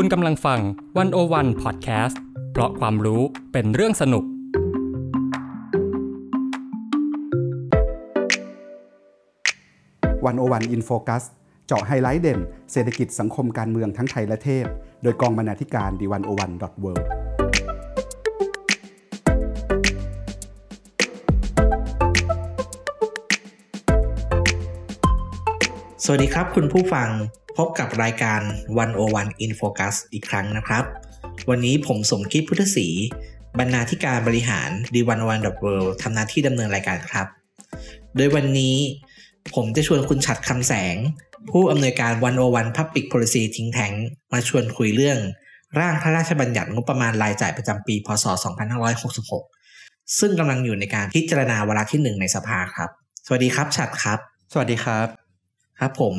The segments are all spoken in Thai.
คุณกำลังฟัง101 พอดแคสต์เพราะความรู้เป็นเรื่องสนุก 101 In Focus เจาะไฮไลท์เด่น เศรษฐกิจสังคมการเมืองทั้งไทยและเทศโดยกองบรรณาธิการดีวันโอวันดอทเวิสวัสดีครับคุณผู้ฟัง พบกับรายการ 101 In Focus อีกครั้งนะครับ วันนี้ผมสมคิดพุทธศรีบรรณาธิการบริหาร d 1 1 World ทำหน้าที่ดำเนินรายการครับ โดยวันนี้ผมจะชวนคุณฉัดคำแสง ผู้อำนวยการ 101 Public Policy ทิ้งแทงมาชวนคุยเรื่อง ร่างพระราชบัญญัติงบประมาณรายจ่ายประจำปี พศ 2566 ซึ่งกำลังอยู่ในการพิจารณาวาระที่ 1 ในสภาครับ สวัสดีครับฉัดครับ สวัสดีครับครับผม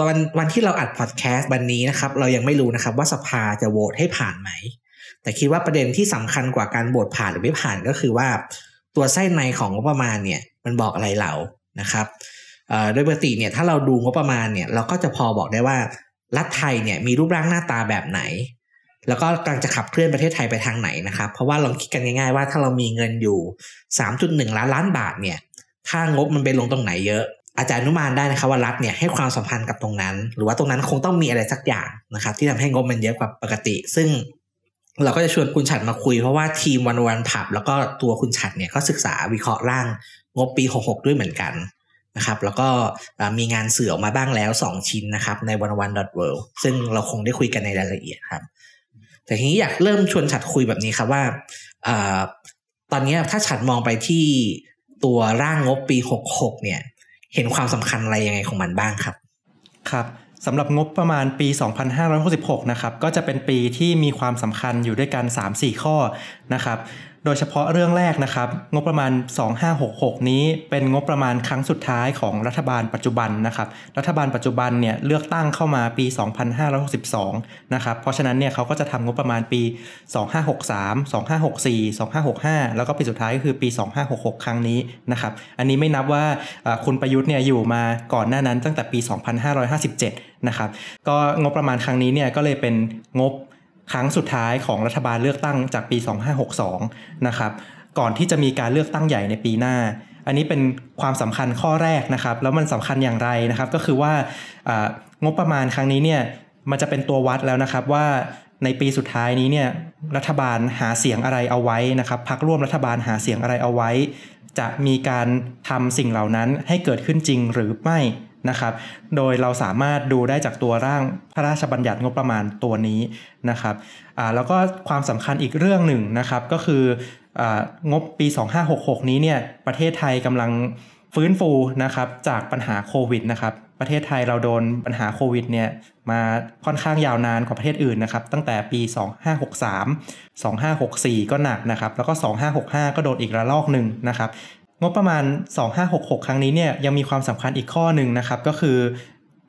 ตอนวันที่เราอัดพอดแคสต์วันนี้นะครับ เรายังไม่รู้นะครับว่าสภาจะโหวตให้ผ่านไหม แต่คิดว่าประเด็นที่สำคัญกว่าการโหวตผ่านหรือไม่ผ่านก็คือว่า ตัวไส้ในของงบประมาณเนี่ยมันบอกอะไรเรานะครับโดยปกติเนี่ยถ้าเราดูงบประมาณเนี่ยเราก็จะพอบอกได้ว่ารัฐไทยเนี่ยมีรูปร่างหน้าตาแบบไหน แล้วก็กำลังจะขับเคลื่อนประเทศไทยไปทางไหนนะครับ เพราะว่าลองคิดกันง่ายๆว่าถ้าเรามีเงินอยู่ 3.1 ล้านล้านบาทเนี่ยถ้างบมันไปลงตรงไหนเยอะ อาจารย์นุมานได้นะครับว่ารัฐเนี่ยให้ความสัมพันธ์กับตรงนั้น หรือว่าตรงนั้นคงต้องมีอะไรสักอย่างนะครับ ที่ทำให้งบมันเยอะกว่าปกติ ซึ่งเราก็จะชวนคุณฉัดมาคุยเพราะว่าทีมวันวันผับ แล้วก็ตัวคุณฉัดเนี่ยก็ศึกษาวิเคราะห์ร่างงบปี 66 ด้วยเหมือนกันนะครับ แล้วก็มีงานเสือออกมาบ้างแล้ว 2 ชิ้นนะครับ ในวันวันดอทเวซึ่งเราคงได้คุยกันในรายละเอียดครับ แต่ทีนี้อยากเริ่มชวนฉัดคุยแบบนี้ครับว่าตอนนี้ถ้าฉัดมองไปที่ตัวร่างงบปี 66 เนี่ย เห็นความสำคัญอะไรยังไงของมันบ้างครับ ครับสำหรับงบประมาณปี 2566 นะครับ ก็จะเป็นปีที่มีความสำคัญอยู่ด้วยกัน 3-4 ข้อนะครับ โดยเฉพาะเรื่องแรกนะครับ งบประมาณ 2566 นี้เป็นงบประมาณครั้งสุดท้ายของรัฐบาลปัจจุบันนะครับ รัฐบาลปัจจุบันเนี่ยเลือกตั้งเข้ามาปี 2562 นะครับ เพราะฉะนั้นเนี่ยเขาก็จะทำงบประมาณปี 2563 2564 2565 แล้วก็ปีสุดท้ายก็คือปี 2566 ครั้งนี้นะครับ อันนี้ไม่นับว่าคุณประยุทธ์เนี่ยอยู่มาก่อนหน้านั้นตั้งแต่ปี 2557 นะครับ ก็งบประมาณครั้งนี้เนี่ยก็เลยเป็นงบ ครั้งสุดท้ายของรัฐบาลเลือกตั้งจากปี 2562 นะครับก่อนที่จะมีการเลือกตั้งใหญ่ในปีหน้า อันนี้เป็นความสำคัญข้อแรกนะครับ แล้วมันสำคัญอย่างไรนะครับ ก็คือว่างบประมาณครั้งนี้เนี่ยมันจะเป็นตัววัดแล้วนะครับว่าในปีสุดท้ายนี้เนี่ยรัฐบาลหาเสียงอะไรเอาไว้นะครับพักร่วมรัฐบาลหาเสียงอะไรเอาไว้ จะมีการทำสิ่งเหล่านั้นให้เกิดขึ้นจริงหรือไม่ นะครับ โดยเราสามารถดูได้จากตัวร่างพระราชบัญญัติงบประมาณตัวนี้นะครับแล้วก็ความสำคัญอีกเรื่องหนึ่งนะครับก็คืองบปี 2566 นี้เนี่ยประเทศไทยกำลังฟื้นฟูนะครับจากปัญหาโควิดนะครับประเทศไทยเราโดนปัญหาโควิดเนี่ยมาค่อนข้างยาวนานกว่าประเทศอื่นนะครับตั้งแต่ปี 2563 2564 ก็หนักนะครับแล้วก็ 2565 ก็โดนอีกระลอกหนึ่งนะครับ งบประมาณ 2566 ครั้งนี้เนี่ยยังมีความสำคัญอีกข้อหนึ่งนะครับก็คือ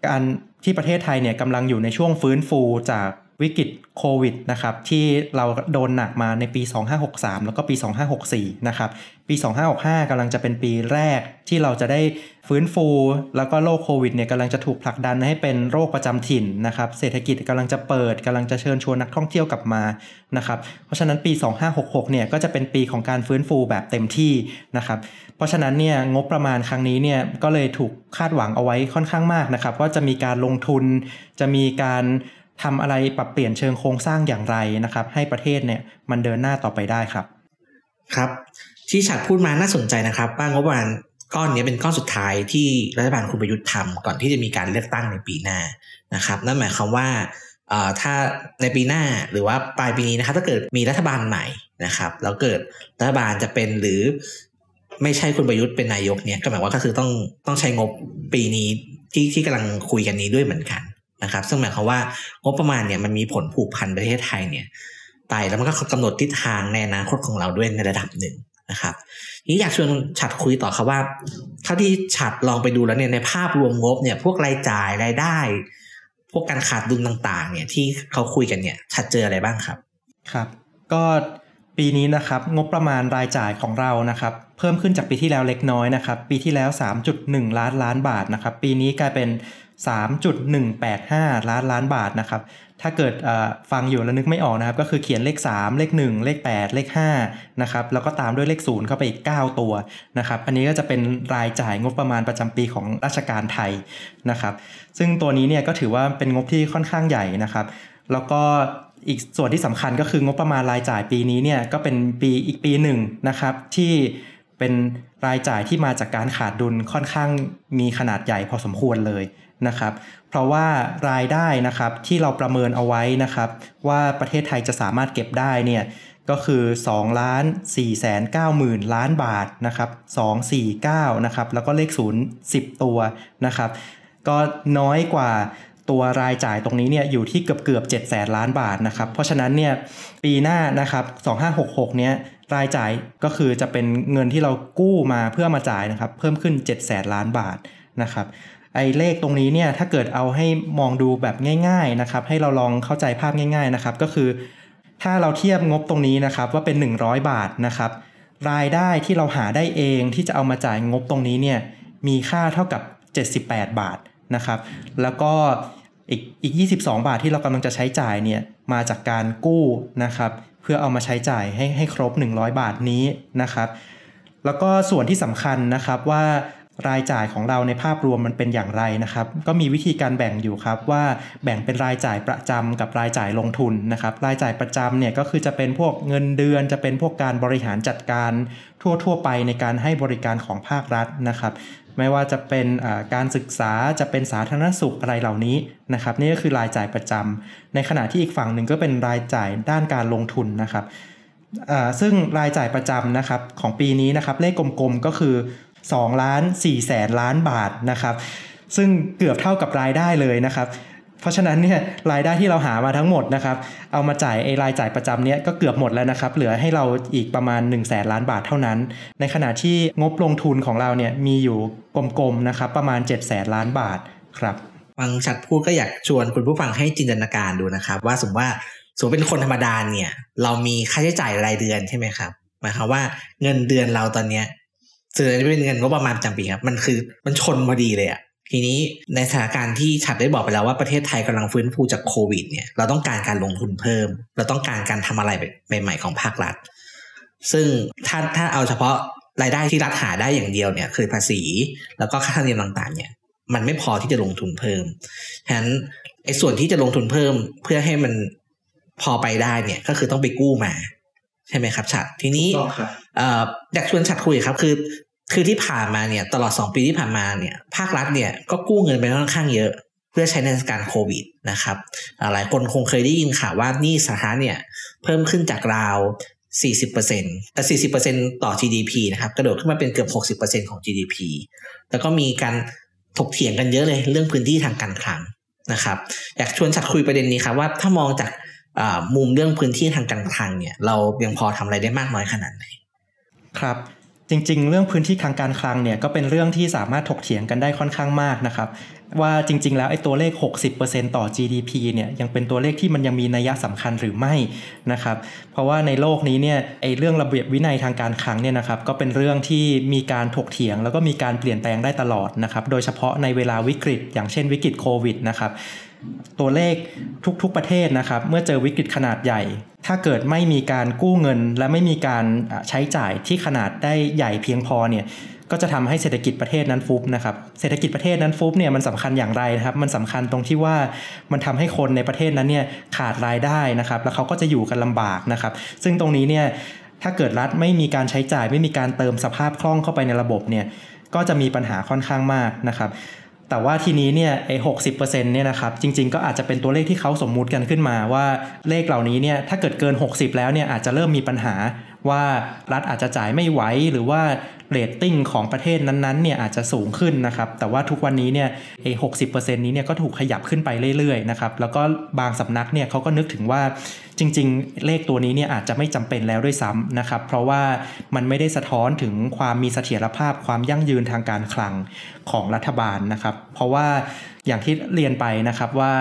การที่ประเทศไทยเนี่ยกำลังอยู่ในช่วงฟื้นฟูจาก วิกฤตโควิดนะครับที่เราโดนหนักมาในปี 2563 แล้วก็ปี 2564 นะครับ ปี 2565กำลังจะเป็นปีแรกที่เราจะได้ฟื้นฟู แล้วก็โรคโควิดเนี่ยกำลังจะถูกผลักดันให้เป็นโรคประจำถิ่นนะครับ เศรษฐกิจกำลังจะเปิดกำลังจะเชิญชวนนักท่องเที่ยวกลับมานะครับ เพราะฉะนั้นปี 2566 เนี่ยก็จะเป็นปีของการฟื้นฟูแบบเต็มที่นะครับ เพราะฉะนั้นเนี่ยงบประมาณครั้งนี้เนี่ยก็เลยถูกคาดหวังเอาไว้ค่อนข้างมากนะครับว่าจะมีการลงทุนจะมีการ ทำอะไรปรับเปลี่ยนเชิงโครงสร้างอย่างไรนะครับ ให้ประเทศเนี่ยมันเดินหน้าต่อไปได้ครับ ครับ ที่ฉัดพูดมาน่าสนใจนะครับว่างบประมาณก้อนนี้เป็นก้อนสุดท้ายที่รัฐบาลคุณประยุทธ์ทำก่อนที่จะมีการเลือกตั้งในปีหน้านะครับ นั่นหมายความว่าถ้าในปีหน้าหรือว่าปลายปีนี้นะครับถ้าเกิดมีรัฐบาลใหม่นะครับแล้วเกิดรัฐบาลจะเป็นหรือไม่ใช่คุณประยุทธ์เป็นนายกเนี่ยก็หมายว่าก็คือต้องต้องใช้งบปีนี้ที่ที่กำลังคุยกันนี้ด้วยเหมือนกัน นะครับซึ่งหมายความว่างบประมาณเนี่ยมันมีผลผูกพันประเทศไทยเนี่ยไปแล้วมันก็กำหนดทิศทางในอนาคตของเราด้วยในระดับหนึ่งนะครับนี้อยากชวนฉัดคุยต่อครับว่าเท่าที่ฉัดลองไปดูแล้วเนี่ยในภาพรวมงบเนี่ยพวกรายจ่ายรายได้ พวกการขาดดุลต่างๆ เนี่ยที่เขาคุยกันเนี่ยฉัดเจออะไรบ้างครับครับ ก็ปีนี้นะครับงบประมาณรายจ่ายของเรานะครับเพิ่มขึ้นจากปีที่แล้วเล็กน้อยนะครับปีที่แล้ว 3.1 ล้านล้านบาทนะครับปีนี้กลายเป็น 3.185 ล้านล้านบาทนะครับ ถ้าเกิดฟังอยู่แล้วนึกไม่ออกนะครับ ก็คือเขียนเลข 3 เลข 1 เลข 8 เลข5นะครับ แล้วก็ตามด้วยเลข 0 เข้าไปอีก 9 ตัวนะครับ อันนี้ก็จะเป็นรายจ่ายงบประมาณประจำปีของราชการไทยนะครับ ซึ่งตัวนี้เนี่ยก็ถือว่าเป็นงบที่ค่อนข้างใหญ่นะครับ แล้วก็อีกส่วนที่สำคัญก็คืองบประมาณรายจ่ายปีนี้เนี่ยก็เป็นปีอีกปีหนึ่งนะครับที่เป็นรายจ่ายที่มาจากการขาดดุลค่อนข้างมีขนาดใหญ่พอสมควรเลย นะครับ เพราะว่ารายได้นะครับที่เราประเมินเอาไว้นะครับ ว่าประเทศไทยจะสามารถเก็บได้เนี่ยก็คือ2ล้าน4แสน9หมื่นล้านบาทนะครับ249นะครับแล้วก็เลข0 10 ตัวนะครับ ก็น้อยกว่าตัวรายจ่ายตรงนี้เนี่ยอยู่ที่เกือบเกือบ7แสนล้านบาทนะครับ เพราะฉะนั้นเนี่ยปีหน้านะครับ2566เนี้ยรายจ่ายก็คือจะเป็นเงินที่เรากู้มาเพื่อมาจ่ายนะครับ เพิ่มขึ้น7แสนล้านบาทนะครับ ไอ้เลขตรงนี้เนี่ยถ้าเกิดเอาให้มองดูแบบง่ายๆนะครับให้เราลองเข้าใจภาพง่าย ๆนะครับ ก็คือ ถ้าเราเทียบงบตรงนี้นะครับว่าเป็น 100 บาทนะครับรายได้ที่เราหาได้เองที่จะเอามาจ่ายงบตรงนี้เนี่ยมีค่าเท่ากับ 78 บาทนะครับ แล้วก็อีกอีก 22 บาทที่เรากำลังจะใช้จ่ายเนี่ยมาจากการกู้นะครับเพื่อเอามาใช้จ่ายให้ให้ครบ 100 บาทนี้นะครับ แล้วก็ส่วนที่สำคัญนะครับว่า รายจ่ายของเราในภาพรวมมันเป็นอย่างไรนะครับ ก็มีวิธีการแบ่งอยู่ครับว่าแบ่งเป็นรายจ่ายประจำกับรายจ่ายลงทุนนะครับ รายจ่ายประจำเนี่ยก็คือจะเป็นพวกเงินเดือน จะเป็นพวกการบริหารจัดการทั่ว ๆ ไปในการให้บริการของภาครัฐนะครับไม่ว่าจะเป็นการศึกษาจะเป็นสาธารณสุขอะไรเหล่านี้นะครับ นี่ก็คือรายจ่ายประจำในขณะที่อีกฝั่งหนึ่งก็เป็นรายจ่ายด้านการลงทุนนะครับซึ่งรายจ่ายประจำนะครับของปีนี้นะครับเลขกลมๆก็คือ 2 ล้าน4แสนล้านบาทนะครับ ซึ่งเกือบเท่ากับรายได้เลยนะครับ เพราะฉะนั้นเนี่ยรายได้ที่เราหามาทั้งหมดนะครับ เอามาจ่ายไอรายจ่ายประจำเนี้ยก็เกือบหมดแล้วนะครับ เหลือให้เราอีกประมาณ1นึ่งแสนล้านบาทเท่านั้น ในขณะที่งบลงทุนของเราเนี่ยมีอยู่กลมๆนะครับประมาณ7จ็ดแสนล้านบาทครับฟังชัดพูดก็อยากชวนคุณผู้ฟังให้จินตนาการดูนะครับ ว่าสมมติว่าสมมติเป็นคนธรรมดาเนี่ย เรามีค่าใช้จ่ายรายเดือนใช่ไหมครับหมายความว่าเงินเดือนเราตอนเนี้ย ส่วนเป็นเงินงบประมาณประจำปีครับ มันคือมันชนพอดีเลยอะทีนี้ในสถานการณ์ที่ชัดได้บอกไปแล้วว่าประเทศไทยกำลังฟื้นฟูจากโควิดเนี่ยเราต้องการการลงทุนเพิ่ม เราต้องการการทำอะไรใหม่ ๆ ของภาครัฐ ซึ่งถ้าถ้าเอาเฉพาะรายได้ที่รัฐหาได้อย่างเดียวเนี่ยคือภาษี แล้วก็ค่าธรรมเนียมต่างๆ เนี่ยมันไม่พอที่จะลงทุนเพิ่มฉะนั้นไอ้ส่วนที่จะลงทุนเพิ่มเพื่อให้มันพอไปได้เนี่ยก็คือต้องไปกู้มา ใช่ไหมครับชัดทีนี้ อยากชวนชัดคุยครับคือ คือที่ผ่านมาเนี่ย ตลอด 2 ปีที่ผ่านมาเนี่ย ภาครัฐเนี่ยก็กู้เงินไปค่อนข้างเยอะ เพื่อใช้ในสถานการโควิดนะครับหลายคนคงเคยได้ยินข่าวว่านี่สาธารณเนี่ย เพิ่มขึ้นจากราว40%แต่40%ต่อ GDP นะครับกระโดดขึ้นมาเป็นเกือบ 60%ของ GDP แล้วก็มีการถกเถียงกันเยอะเลยเรื่องพื้นที่ทางการคลังนะครับ อยากชวนชัดคุยประเด็นนี้ครับว่าถ้ามองจากมุมเรื่องพื้นที่ทางการคลังเนี่ย เรายังพอทำอะไรได้มากน้อยขนาดไหน ครับจริง ๆ เรื่องพื้นที่ทางการคลังเนี่ยก็เป็นเรื่องที่สามารถถกเถียงกันได้ค่อนข้างมากนะครับว่าจริง ๆ แล้วไอ้ตัวเลข 60%ต่อ GDP เนี่ยยังเป็นตัวเลขที่มันยังมีนัยสำคัญหรือไม่นะครับเพราะว่าในโลกนี้เนี่ยไอ้เรื่องระเบียบวินัยทางการคลังเนี่ยนะครับก็เป็นเรื่องที่มีการถกเถียง แล้วก็มีการเปลี่ยนแปลงได้ตลอดนะครับโดยเฉพาะในเวลาวิกฤต อย่างเช่นวิกฤตโควิดนะครับ ตัวเลขทุกๆประเทศนะครับ เมื่อเจอวิกฤตขนาดใหญ่ ถ้าเกิดไม่มีการกู้เงิน และไม่มีการใช้จ่ายที่ขนาดได้ใหญ่เพียงพอเนี่ยก็จะทำให้เศรษฐกิจประเทศนั้นฟุบนะครับ เศรษฐกิจประเทศนั้นฟุบเนี่ยมันสำคัญอย่างไรนะครับ มันสำคัญตรงที่ว่ามันทำให้คนในประเทศนั้นเนี่ยขาดรายได้นะครับ แล้วเขาก็จะอยู่กันลำบากนะครับ ซึ่งตรงนี้เนี่ยถ้าเกิดรัฐไม่มีการใช้จ่าย ไม่มีการเติมสภาพคล่องเข้าไปในระบบเนี่ย ก็จะมีปัญหาค่อนข้างมากนะครับ แต่ว่าทีนี้เนี่ยไอ้หกสิบเปอร์เซ็นต์เนี่ยนะครับจริง ๆ ก็อาจจะเป็นตัวเลขที่เขาสมมุติกันขึ้นมาว่าเลขเหล่านี้เนี่ยถ้าเกิดเกิน 60 แล้วเนี่ยอาจจะเริ่มมีปัญหา ว่ารัฐอาจจะจ่ายไม่ไหวหรือว่าเรตติ้งของประเทศนั้นๆเนี่ยอาจจะสูงขึ้นนะครับ แต่ว่าทุกวันนี้เนี่ยไอ้หกสินี้เนี่ยก็ถูกขยับขึ้นไปเรื่อยๆนะครับแล้วก็บางสำนักเนี่ยเขาก็นึกถึงว่าจริง ๆ เลขตัวนี้เนี่ยอาจจะไม่จำเป็นแล้วด้วยซ้ำนะครับ เพราะว่ามันไม่ได้สะท้อนถึงความมีเสถียรภาพความยั่งยืนทางการคลังของรัฐบาลนะครับ เพราะว่าอย่างที่เรียนไปนะครับว่า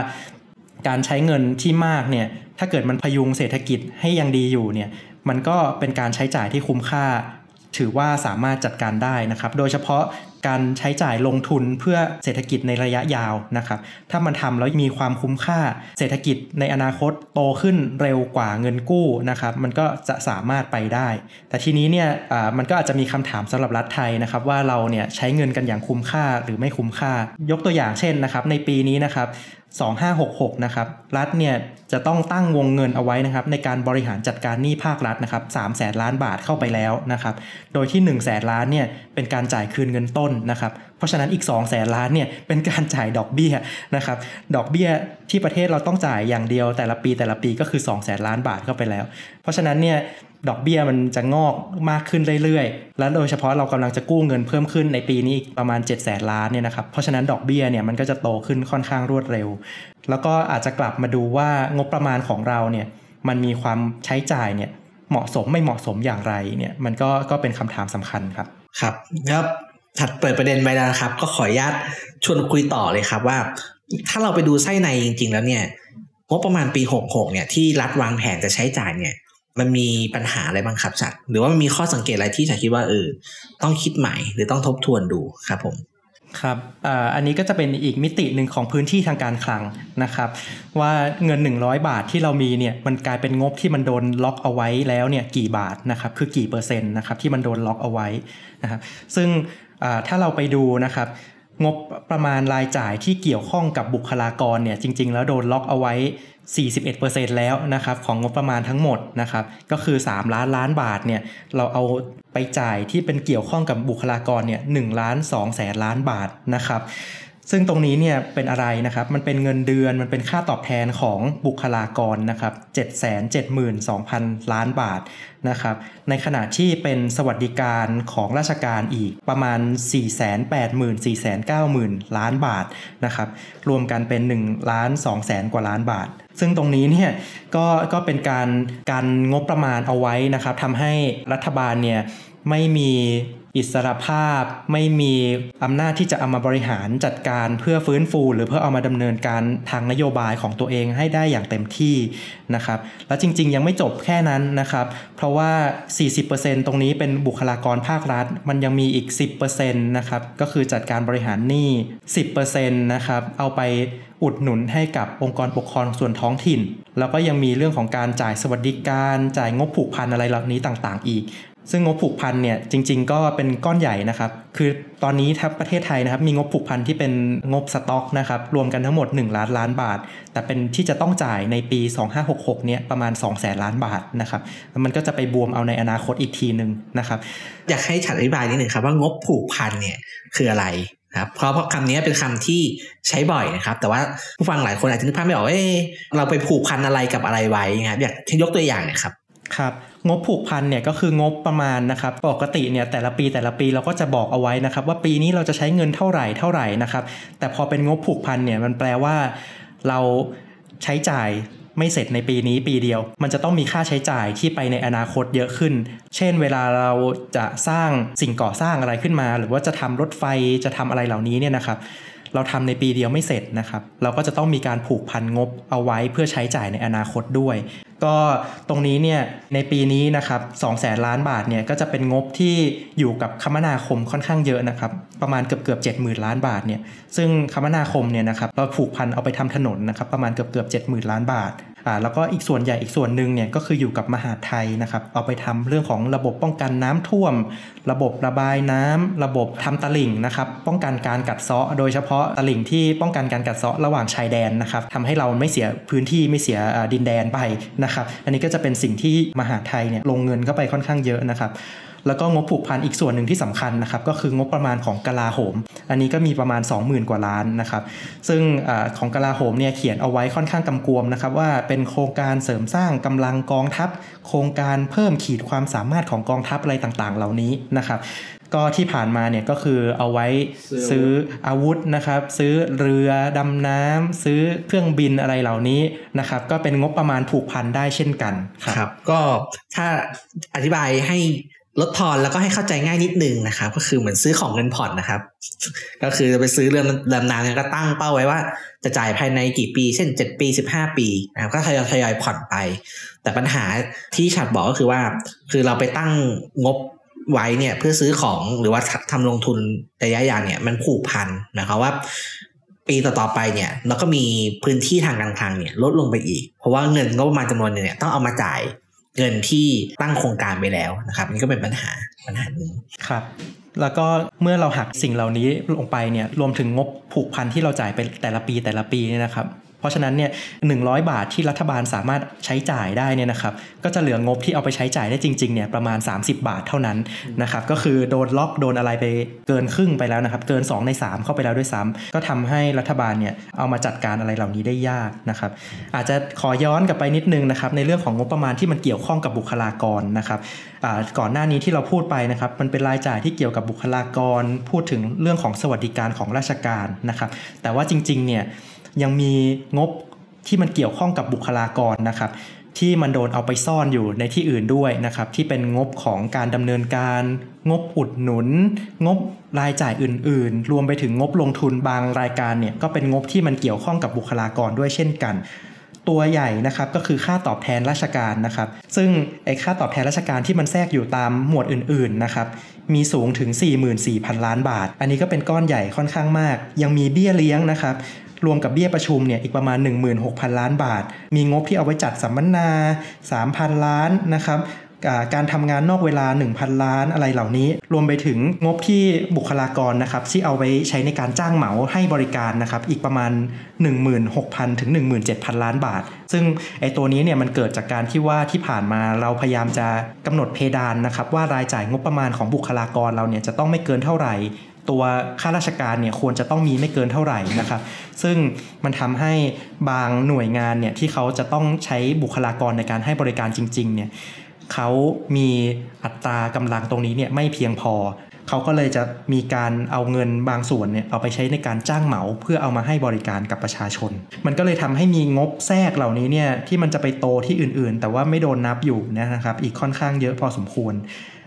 การใช้เงินที่มากเนี่ยถ้าเกิดมันพยุงเศรษฐกิจให้ยังดีอยู่เนี่ย มันก็เป็นการใช้จ่ายที่คุ้มค่า ถือว่าสามารถจัดการได้นะครับ โดยเฉพาะการใช้จ่ายลงทุนเพื่อเศรษฐกิจในระยะยาวนะครับ ถ้ามันทำแล้วมีความคุ้มค่า เศรษฐกิจในอนาคตโตขึ้นเร็วกว่าเงินกู้นะครับ มันก็จะสามารถไปได้ แต่ทีนี้เนี่ยมันก็อาจจะมีคำถามสำหรับรัฐไทยนะครับ ว่าเราเนี่ยใช้เงินกันอย่างคุ้มค่าหรือไม่คุ้มค่า ยกตัวอย่างเช่นนะครับ ในปีนี้นะครับ 2566 นะครับ รัฐเนี่ยจะต้องตั้งวงเงินเอาไว้นะครับในการบริหารจัดการหนี้ภาครัฐนะครับ3แสนล้านบาทเข้าไปแล้วนะครับ โดยที่1แสนล้านเนี่ยเป็นการจ่ายคืนเงินต้นนะครับ เพราะฉะนั้นอีก2แสนล้านเนี่ยเป็นการจ่ายดอกเบี้ยนะครับ ดอกเบี้ยที่ประเทศเราต้องจ่ายอย่างเดียวแต่ละปีแต่ละปีก็คือ2แสนล้านบาทเข้าไปแล้ว เพราะฉะนั้นเนี่ย ดอกเบี้ยมันจะงอกมากขึ้นเรื่อยๆ และโดยเฉพาะเรากำลังจะกู้เงินเพิ่มขึ้นในปีนี้ประมาณ 7 0 0แสนล้านเนี่ยนะครับ เพราะฉะนั้นดอกเบี้ยเนี่ยมันก็จะโตขึ้นค่อนข้างรวดเร็ว แล้วก็อาจจะกลับมาดูว่างบประมาณของเราเนี่ยมันมีความใช้จ่ายเนี่ยเหมาะสมไม่เหมาะสมอย่างไรเนี่ยมันก็ก็เป็นคำถามสำคัญครับ ครับครับถัดเปิดประเด็นไปแล้วนะครับ ก็ขออนุญาตชวนคุยต่อเลยครับว่า ถ้าเราไปดูไส้ในจริง ๆ แล้วเนี่ยงบประมาณปี 66 เนี่ยที่รัฐวางแผนจะใช้จ่ายเนี่ย มันมีปัญหาอะไรบ้างครับชัดหรือว่ามันมีข้อสังเกตอะไรที่ชัดคิดว่าเออต้องคิดใหม่หรือต้องทบทวนดูครับผมครับอันนี้ก็จะเป็นอีกมิติหนึ่งของพื้นที่ทางการคลังนะครับ ว่าเงิน 100 บาทที่เรามีเนี่ยมันกลายเป็นงบที่มันโดนล็อกเอาไว้แล้วเนี่ยกี่บาทนะครับคือกี่เปอร์เซ็นต์นะครับที่มันโดนล็อกเอาไว้นะครับซึ่งถ้าเราไปดูนะครับ งบประมาณรายจ่ายที่เกี่ยวข้องกับบุคลากรเนี่ยจริง ๆ แล้วโดนล็อกเอาไว้ 41%แล้วนะครับของงบประมาณทั้งหมดนะครับก็คือ 3 ล้านล้านบาทเนี่ยเราเอาไปจ่ายที่เป็นเกี่ยวข้องกับบุคลากรเนี่ยหล้าน2แสนล้านบาทนะครับ ซึ่งตรงนี้เนี่ยเป็นอะไรนะครับ มันเป็นเงินเดือนมันเป็นค่าตอบแทนของบุคลากรนะครับ 772,000 ล้านบาทนะครับ ในขณะที่เป็นสวัสดิการของราชการอีกประมาณ 480,000-490,000 ล้านบาทนะครับ รวมกันเป็น1ล้าน2แสนกว่าล้านบาท ซึ่งตรงนี้เนี่ยก็ก็เป็นการการงบประมาณเอาไว้นะครับทำให้รัฐบาลเนี่ยไม่มี อิสรภาพไม่มีอำนาจที่จะเอามาบริหารจัดการเพื่อฟื้นฟู หรือเพื่อเอามาดำเนินการทางนโยบายของตัวเองให้ได้อย่างเต็มที่นะครับแล้วจริง ๆ ยังไม่จบแค่นั้นนะครับ เพราะว่า 40%ตรงนี้เป็นบุคลากรภาครัฐ มันยังมีอีก 10%นะครับก็คือจัดการบริหารหนี้ 10%นะครับเอาไปอุดหนุนให้กับองค์กรปกครองส่วนท้องถิ่น แล้วก็ยังมีเรื่องของการจ่ายสวัสดิการ จ่ายงบผูกพันอะไรเหล่านี้ต่างๆ อีก ซึ่งงบผูกพันเนี่ยจริง ๆ ก็เป็นก้อนใหญ่นะครับ คือตอนนี้ทับประเทศไทยนะครับ มีงบผูกพันที่เป็นงบสต็อกนะครับรวมกันทั้งหมด 1 ล้านล้านบาท แต่เป็นที่จะต้องจ่ายในปี 2566เนี่ยประมาณ 2 0 0แสนล้านบาทนะครับมันก็จะไปบวมเอาในอนาคตอีกทีหนึ่งนะครับอยากให้ฉันอธิบายนิดหนึ่งครับว่างบผูกพันเนี่ยคืออะไรครับเพราะเพราะคำนี้เป็นคำที่ใช้บ่อยนะครับ แต่ว่าผู้ฟังหลายคนอาจจะนึกภาพไม่ออกเอ้เราไปผูกพันอะไรกับอะไรไว้ครับอยากยกตัวอย่างนะครับครับ งบผูกพันเนี่ยก็คืองบประมาณนะครับปกติเนี่ยแต่ละปีแต่ละปีเราก็จะบอกเอาไว้นะครับ ว่าปีนี้เราจะใช้เงินเท่าไหร่เท่าไหร่นะครับ แต่พอเป็นงบผูกพันเนี่ยมันแปลว่าเราใช้จ่ายไม่เสร็จในปีนี้ปีเดียว มันจะต้องมีค่าใช้จ่ายที่ไปในอนาคตเยอะขึ้น เช่น เวลาเราจะสร้างสิ่งก่อสร้างอะไรขึ้นมา หรือว่าจะทำรถไฟจะทำอะไรเหล่านี้เนี่ยนะครับ เราทำในปีเดียวไม่เสร็จนะครับเราก็จะต้องมีการผูกพันงบเอาไว้เพื่อใช้จ่ายในอนาคตด้วย ก็ตรงนี้เนี่ยในปีนี้นะครับสองแสนล้านบาทเนี่ยก็จะเป็นงบที่อยู่กับคมนาคมค่อนข้างเยอะนะครับประมาณเกือบเกือบเจ็ดหมื่นล้านบาทเนี่ยซึ่งคมนาคมเนี่ยนะครับเราผูกพันเอาไปทำถนนนะครับประมาณเกือบเกือบเจ็ดหมื่นล้านบาท อ่าแล้วก็อีกส่วนใหญ่อีกส่วนหนึ่งเนี่ยก็คืออยู่กับมหาไทยนะครับ เอาไปทำเรื่องของระบบป้องกันน้ำท่วม ระบบระบายน้ำระบบทำตลิ่งนะครับ ป้องกันการกัดเซาะ โดยเฉพาะตลิ่งที่ป้องกันการกัดเซาะระหว่างชายแดนนะครับทำให้เราไม่เสียพื้นที่ไม่เสียดินแดนไปนะครับ อันนี้ก็จะเป็นสิ่งที่มหาไทยเนี่ยลงเงินเข้าไปค่อนข้างเยอะนะครับ แล้วก็งบผูกพันอีกส่วนหนึ่งที่สำคัญนะครับก็คืองบประมาณของกลาโหม อันนี้ก็มีประมาณ 20,000 กว่าล้านนะครับซึ่งอของกลาโหมเนี่ยเขียนเอาไว้ค่อนข้างกำกวมนะครับว่าเป็นโครงการเสริมสร้างกำลังกองทัพ โครงการเพิ่มขีดความสามารถของกองทัพอะไรต่างๆ เหล่านี้นะครับก็ที่ผ่านมาเนี่ยก็คือเอาไว้ซื้ออาวุธนะครับ ซื้อเรือดำน้ำซื้อเครื่องบินอะไรเหล่านี้นะครับ ก็เป็นงบประมาณผูกพันได้เช่นกันครับก็ถ้าอธิบายให้ ลดทอนแล้วก็ให้เข้าใจง่ายนิดนึงนะครับ ก็คือเหมือนซื้อของเงินผ่อนนะครับ ก็คือไปซื้อเรื่องดำนานก็ตั้งเป้าไว้ว่า จะจ่ายภายในกี่ปี เช่น 7 ปี 15 ปีนะครับก็ทยอยทยอยผ่อนไป แต่ปัญหาที่ฉัดบอกก็คือว่า คือเราไปตั้งงบไว้เนี่ยเพื่อซื้อของหรือว่าทำลงทุนระยะยาวเนี่ยมันผูกพันนะครับว่า ปีต่อๆไปเนี่ยเราก็มีพื้นที่ทางการคลังเนี่ยลดลงไปอีก เพราะว่าเงินงบประมาณจำนวนเนี่ยต้องเอามาจ่าย เงินที่ตั้งโครงการไปแล้วนะครับนี่ก็เป็นปัญหาปัญหาหนึ่งครับแล้วก็เมื่อเราหักสิ่งเหล่านี้ลงไปเนี่ยรวมถึงงบผูกพันที่เราจ่ายไปแต่ละปีแต่ละปีเนี่ยนะครับ เพราะฉะนั้นเนี่ยหนึ่งบาทที่รัฐบาลสามารถใช้จ่ายได้เนี่ยนะครับก็จะเหลืองบที่เอาไปใช้จ่ายได้จริงๆเนี่ยประมาณ 30 บาทเท่านั้นนะครับก็คือโดนล็อกโดนอะไรไปเกินครึ่งไปแล้วนะครับเกิน 2 ใน 3 เข้าไปแล้วด้วยซ้ำก็ทำให้รัฐบาลเนี่ยเอามาจัดการอะไรเหล่านี้ได้ยากนะครับอาจจะขอย้อนกลับไปนิดนึงนะครับในเรื่องของงบประมาณที่มันเกี่ยวข้องกับบุคลากรนะครับก่อนหน้านี้ที่เราพูดไปนะครับมันเป็นรายจ่ายที่เกี่ยวกับบุคลากร พูดถึงเรื่องของสวัสดิการของราชการนะครับแต่ว่าจริงๆเนี่ย ยังมีงบที่มันเกี่ยวข้องกับบุคลากรนะครับที่มันโดนเอาไปซ่อนอยู่ในที่อื่นด้วยนะครับ ที่เป็นงบของการดำเนินการ งบอุดหนุน งบรายจ่ายอื่น ๆ รวมไปถึงงบลงทุนบางรายการเนี่ยก็เป็นงบที่มันเกี่ยวข้องกับบุคลากรด้วยเช่นกัน ตัวใหญ่นะครับก็คือค่าตอบแทนราชการนะครับ ซึ่งไอ้ค่าตอบแทนราชการที่มันแทรกอยู่ตามหมวดอื่น ๆ นะครับ มีสูงถึง 44,000 ล้านบาท อันนี้ก็เป็นก้อนใหญ่ค่อนข้างมาก ยังมีเบี้ยเลี้ยงนะครับ รวมกับเบี้ยประชุมเนี่ยอีกประมาณ 16,000 ล้านบาท มีงบที่เอาไว้จัดสัมมนา 3,000 ล้านนะครับการทำงานนอกเวลา 1,000 ล้านอะไรเหล่านี้ รวมไปถึงงบที่บุคลากรนะครับที่เอาไว้ใช้ในการจ้างเหมาให้บริการนะครับอีกประมาณ 16,000 ถึง 17,000 ล้านบาท ซึ่งไอ้ตัวนี้เนี่ยมันเกิดจากการที่ว่าที่ผ่านมาเราพยายามจะกำหนดเพดานนะครับว่ารายจ่ายงบประมาณของบุคลากรเราเนี่ยจะต้องไม่เกินเท่าไหร่ ตัวข้าราชการเนี่ยควรจะต้องมีไม่เกินเท่าไหร่นะครับซึ่งมันทำให้บางหน่วยงานเนี่ยที่เขาจะต้องใช้บุคลากรในการให้บริการจริงๆเนี่ยเขามีอัตรากำลังตรงนี้เนี่ยไม่เพียงพอ เขาก็เลยจะมีการเอาเงินบางส่วนเนี่ยเอาไปใช้ในการจ้างเหมาเพื่อเอามาให้บริการกับประชาชน มันก็เลยทำให้มีงบแทรกเหล่านี้เนี่ยที่มันจะไปโตที่อื่นๆ แต่ว่าไม่โดนนับอยู่นะครับ อีกค่อนข้างเยอะพอสมควร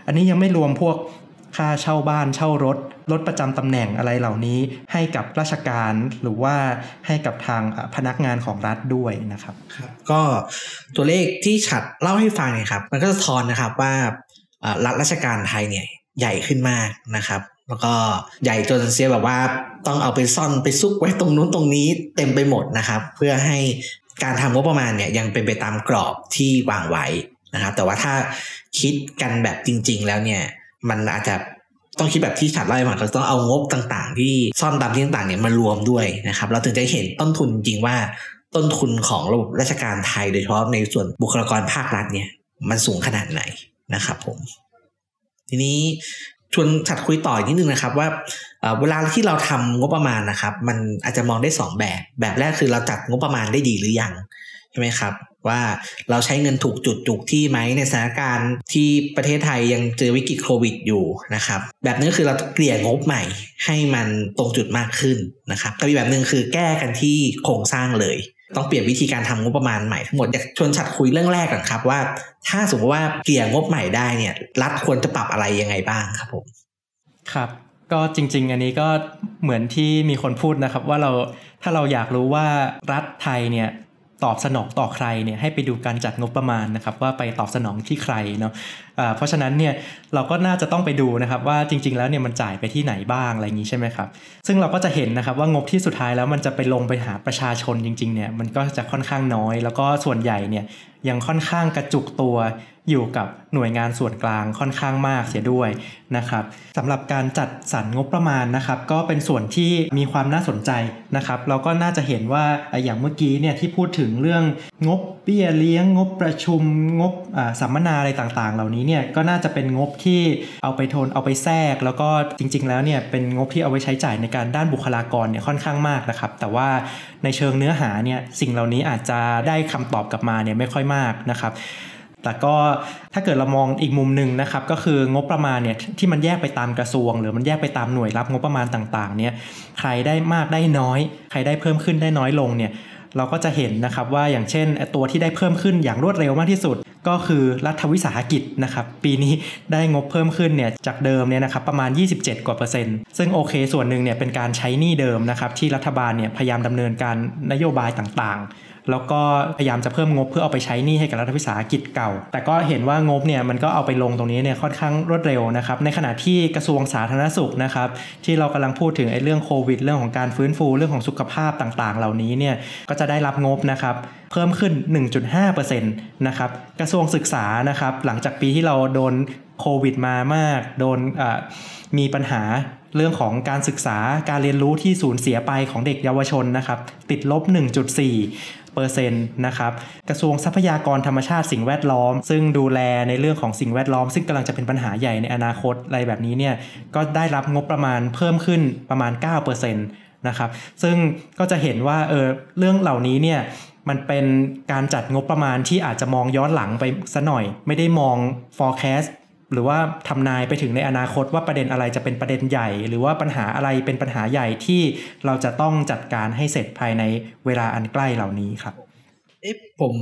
อันนี้ยังไม่รวมพวก ค่าเช่าบ้านเช่ารถ รถประจำตำแหน่งอะไรเหล่านี้ ให้กับราชการหรือว่าให้กับทางพนักงานของรัฐด้วยนะครับครับ ก็ตัวเลขที่ฉัดเล่าให้ฟังเนี่ยครับ มันก็สะท้อนนะครับว่ารัฐราชการไทยเนี่ยใหญ่ขึ้นมากนะครับ แล้วก็ใหญ่จนเสียแบบว่าต้องเอาไปซ่อนไปซุกไว้ตรงนู้นตรงนี้เต็มไปหมดนะครับ เพื่อให้การทำงบประมาณเนี่ยยังเป็นไปตามกรอบที่วางไว้นะครับ แต่ว่าถ้าคิดกันแบบจริง ๆ แล้วเนี่ย มันอาจจะต้องคิดแบบที่ฉัดเล่าให้ฟังเราต้องเอางบต่างๆ ที่ซ่อนตามที่ต่างๆเนี่ยมารวมด้วยนะครับ เราถึงจะเห็นต้นทุนจริงว่าต้นทุนของระบบราชการไทยโดยเฉพาะในส่วนบุคลากรภาครัฐเนี่ย มันสูงขนาดไหนนะครับผม ทีนี้ชวนฉัดคุยต่ออีกนิดนึงนะครับ ว่าเวลาที่เราทำงบประมาณนะครับ มันอาจจะมองได้สองแบบ แบบแรกคือเราจัดงบประมาณได้ดีหรือยังใช่ไหมครับ ว่าเราใช้เงินถูกจุดถูกที่ไหมในสถานการณ์ที่ประเทศไทยยังเจอวิกฤตโควิดอยู่นะครับ แบบนึงก็คือเราเกลี่ยงบใหม่ให้มันตรงจุดมากขึ้นนะครับกับอีกแบบหนึ่งคือแก้กันที่โครงสร้างเลย ต้องเปลี่ยนวิธีการทำงบประมาณใหม่ทั้งหมดอยากชวนชัดคุยเรื่องแรกก่อนครับว่า ถ้าสมมติว่าเกลี่ยงบใหม่ได้เนี่ยรัฐควรจะปรับอะไรยังไงบ้างครับผมครับก็จริง ๆ อันนี้ก็เหมือนที่มีคนพูดนะครับ ว่าเราถ้าเราอยากรู้ว่ารัฐไทยเนี่ย ตอบสนองต่อใครเนี่ยให้ไปดูการจัดงบประมาณนะครับว่าไปตอบสนองที่ใครเนาะเพราะฉะนั้นเนี่ยเราก็น่าจะต้องไปดูนะครับว่าจริง ๆ แล้วเนี่ยมันจ่ายไปที่ไหนบ้างอะไรอย่างนี้ใช่ไหมครับซึ่งเราก็จะเห็นนะครับว่างบที่สุดท้ายแล้วมันจะไปลงไปหาประชาชนจริงๆเนี่ยมันก็จะค่อนข้างน้อย แล้วก็ส่วนใหญ่เนี่ยยังค่อนข้างกระจุกตัว อยู่กับหน่วยงานส่วนกลางค่อนข้างมากเสียด้วยนะครับสำหรับการจัดสรรงบประมาณนะครับ ก็เป็นส่วนที่มีความน่าสนใจนะครับ เราก็น่าจะเห็นว่าอย่างเมื่อกี้เนี่ยที่พูดถึงเรื่องงบเบี้ยเลี้ยงงบประชุมงบสัมมนาอะไรต่างๆ เหล่านี้เนี่ยก็น่าจะเป็นงบที่เอาไปโทนเอาไปแทรก แล้วก็จริง ๆ แล้วเนี่ยเป็นงบที่เอาไว้ใช้จ่ายในการด้านบุคลากรเนี่ยค่อนข้างมากนะครับ แต่ว่าในเชิงเนื้อหาเนี่ยสิ่งเหล่านี้อาจจะได้คำตอบกลับมาเนี่ยไม่ค่อยมากนะครับ แต่ก็ถ้าเกิดเรามองอีกมุมหนึ่งนะครับก็คืองบประมาณเนี่ยที่มันแยกไปตามกระทรวง หรือมันแยกไปตามหน่วยรับงบประมาณต่างๆเนี่ยใครได้มากได้น้อย ใครได้เพิ่มขึ้นได้น้อยลงเนี่ยเราก็จะเห็นนะครับว่าอย่างเช่นตัวที่ได้เพิ่มขึ้นอย่างรวดเร็วมากที่สุด ก็คือรัฐวิสาหกิจนะครับปีนี้ได้งบเพิ่มขึ้นเนี่ยจากเดิมเนี่ยนะครับประมาณ 27 กว่าเปอร์เซ็นต์ซึ่งโอเคส่วนหนึ่งเนี่ยเป็นการใช้หนี้เดิมนะครับที่รัฐบาลเนี่ยพยายามดำเนินการนโยบายต่างๆ แล้วก็พยายามจะเพิ่มงบเพื่อเอาไปใช้หนี้ให้กับรัฐวิสาหกิจเก่า แต่ก็เห็นว่างบเนี่ยมันก็เอาไปลงตรงนี้เนี่ยค่อนข้างรวดเร็วนะครับ ในขณะที่กระทรวงสาธารณสุขนะครับที่เรากำลังพูดถึงไอ้เรื่องโควิด เรื่องของการฟื้นฟูเรื่องของสุขภาพต่างๆ เหล่านี้เนี่ยก็จะได้รับงบนะครับเพิ่มขึ้น 1.5%นะครับกระทรวงศึกษานะครับหลังจากปีที่เราโดนโควิดมามาก โดนมีปัญหาเรื่องของการศึกษาการเรียนรู้ที่สูญเสียไปของเด็กเยาวชนนะครับติดลบ 1.4 เปอร์เซ็นต์นะครับกระทรวงทรัพยากรธรรมชาติสิ่งแวดล้อม ซึ่งดูแลในเรื่องของสิ่งแวดล้อม ซึ่งกำลังจะเป็นปัญหาใหญ่ในอนาคตอะไรแบบนี้เนี่ยก็ได้รับงบประมาณเพิ่มขึ้นประมาณ 9%นะครับซึ่งก็จะเห็นว่าเออเรื่องเหล่านี้เนี่ยมันเป็นการจัดงบประมาณที่อาจจะมองย้อนหลังไปซะหน่อย ไม่ได้มอง forecast หรือว่าทำนายไปถึงในอนาคตว่าประเด็นอะไรจะเป็นประเด็นใหญ่ หรือว่าปัญหาอะไรเป็นปัญหาใหญ่ที่เราจะต้องจัดการให้เสร็จภายในเวลาอันใกล้เหล่านี้ครับ เอ๊ะผม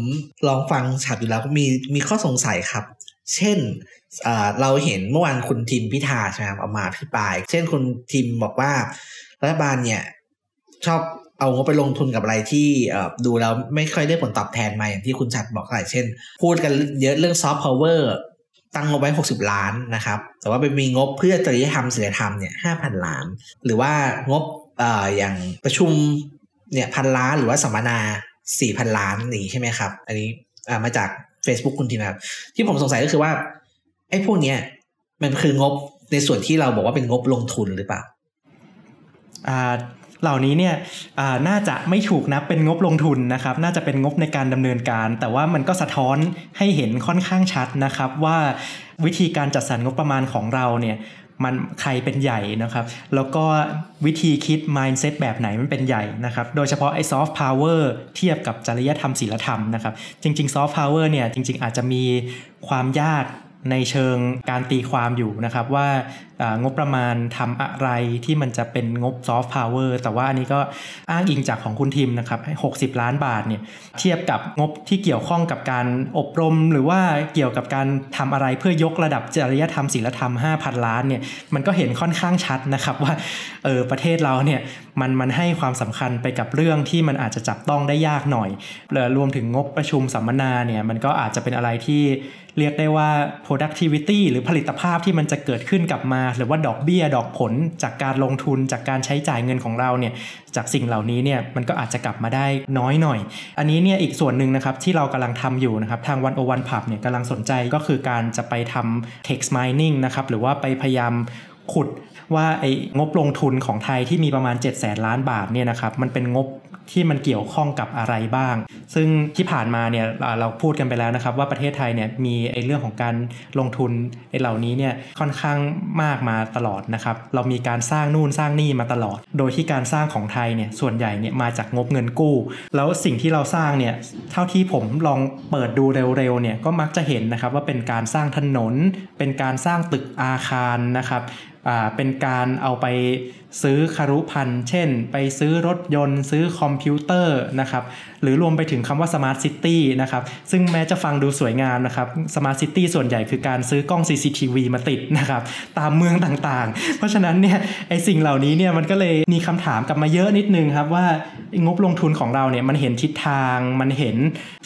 ลองฟังฉับอยู่แล้วมีมีข้อสงสัยครับ เช่นเราเห็นเมื่อวานคุณทิมพิธาใช่ไหมครับเอามาพิปราย เช่นคุณทิมบอกว่ารัฐบาลเนี่ยชอบเอางบไปลงทุนกับอะไรที่ดูแล้วไม่ค่อยได้ผลตอบแทนมาอย่างที่คุณชัดบอกอะไรเช่น พูดกันเยอะเรื่องซอฟต์พาวเวอร์ ตั้งงบไว้ 60 ล้านนะครับ แต่ว่าไปมีงบเพื่อจริยธรรมศีลธรรมเนี่ย5,000ล้าน หรือว่างบเอ่ออย่างประชุมเนี่ยพันล้านหรือว่าสัมมนา4,000ล้านนี่ใช่ไหมครับ อันนี้มาจาก Facebook คุณทีนะครับ ที่ผมสงสัยก็คือว่าไอ้พวกเนี้ยมันคืองบในส่วนที่เราบอกว่าเป็นงบลงทุนหรือเปล่าอ่า เหล่านี้เนี่ยน่าจะไม่ถูกนับเป็นงบลงทุนนะครับ น่าจะเป็นงบในการดำเนินการ แต่ว่ามันก็สะท้อนให้เห็นค่อนข้างชัดนะครับ ว่าวิธีการจัดสรรงบประมาณของเราเนี่ยมันใครเป็นใหญ่นะครับ แล้วก็วิธีคิด mindset แบบไหนมันเป็นใหญ่นะครับ โดยเฉพาะไอ้ soft power เทียบกับจริยธรรมศีลธรรมนะครับ จริง ๆ soft power เนี่ยจริง ๆ อาจจะมีความยากในเชิงการตีความอยู่นะครับว่า งบประมาณทำอะไรที่มันจะเป็นงบซอฟต์พาวเวอร์แต่ว่าอันนี้ก็อ้างอิงจากของคุณทิมนะครับให้60ล้านบาทเนี่ยเทียบกับงบที่เกี่ยวข้องกับการอบรม หรือว่าเกี่ยวกับการทำอะไรเพื่อยกระดับจริยธรรมศีลธรรม 5,000 ล้านเนี่ยมันก็เห็นค่อนข้างชัดนะครับว่าเออประเทศเราเนี่ยมันมันให้ความสำคัญไปกับเรื่องที่มันอาจจะจับต้องได้ยากหน่อยรวมถึงงบประชุมสัมมนาเนี่ยมันก็อาจจะเป็นอะไรที่เรียกได้ว่า productivity หรือผลิตภาพที่มันจะเกิดขึ้นกลับมาหรือว่าดอกเบี้ยดอกผลจากการลงทุนจากการใช้จ่ายเงินของเราเนี่ยจากสิ่งเหล่านี้เนี่ยมันก็อาจจะกลับมาได้น้อยหน่อย อันนี้เนี่ยอีกส่วนหนึ่งนะครับที่เรากำลังทำอยู่นะครับทางวันโอวันผับเนี่ยกำลังสนใจก็คือการจะไปทำ text mining นะครับหรือว่าไปพยายาม ขุดว่าไอ้งบลงทุนของไทยที่มีประมาณ 7 0 0แสนล้านบาทเนี่ยนะครับมันเป็นงบที่มันเกี่ยวข้องกับอะไรบ้าง ซึ่งที่ผ่านมาเนี่ยเราพูดกันไปแล้วนะครับว่าประเทศไทยเนี่ยมีไอ้เรื่องของการลงทุนไอ้เหล่านี้เนี่ยค่อนข้างมากมาตลอดนะครับเรามีการสร้างนู่นสร้างนี่มาตลอด โดยที่การสร้างของไทยเนี่ยส่วนใหญ่เนี่ยมาจากงบเงินกู้ แล้วสิ่งที่เราสร้างเนี่ยเท่าที่ผมลองเปิดดูเร็วๆเนี่ยก็มักจะเห็นนะครับว่าเป็นการสร้างถนน เป็นการสร้างตึกอาคารนะครับเป็นการเอาไป ซื้อคารุพันธ์เช่น ไปซื้อรถยนต์ ซื้อคอมพิวเตอร์นะครับหรือรวมไปถึงคำว่า smart city นะครับซึ่งแม้จะฟังดูสวยงามนะครับ smart city ส่วนใหญ่คือการซื้อกล้อง CCTV มาติดนะครับตามเมืองต่างๆ เพราะฉะนั้นเนี่ยไอ้สิ่งเหล่านี้เนี่ยมันก็เลยมีคำถามกลับมาเยอะนิดนึงครับว่างบลงทุนของเราเนี่ยมันเห็นทิศทางมันเห็น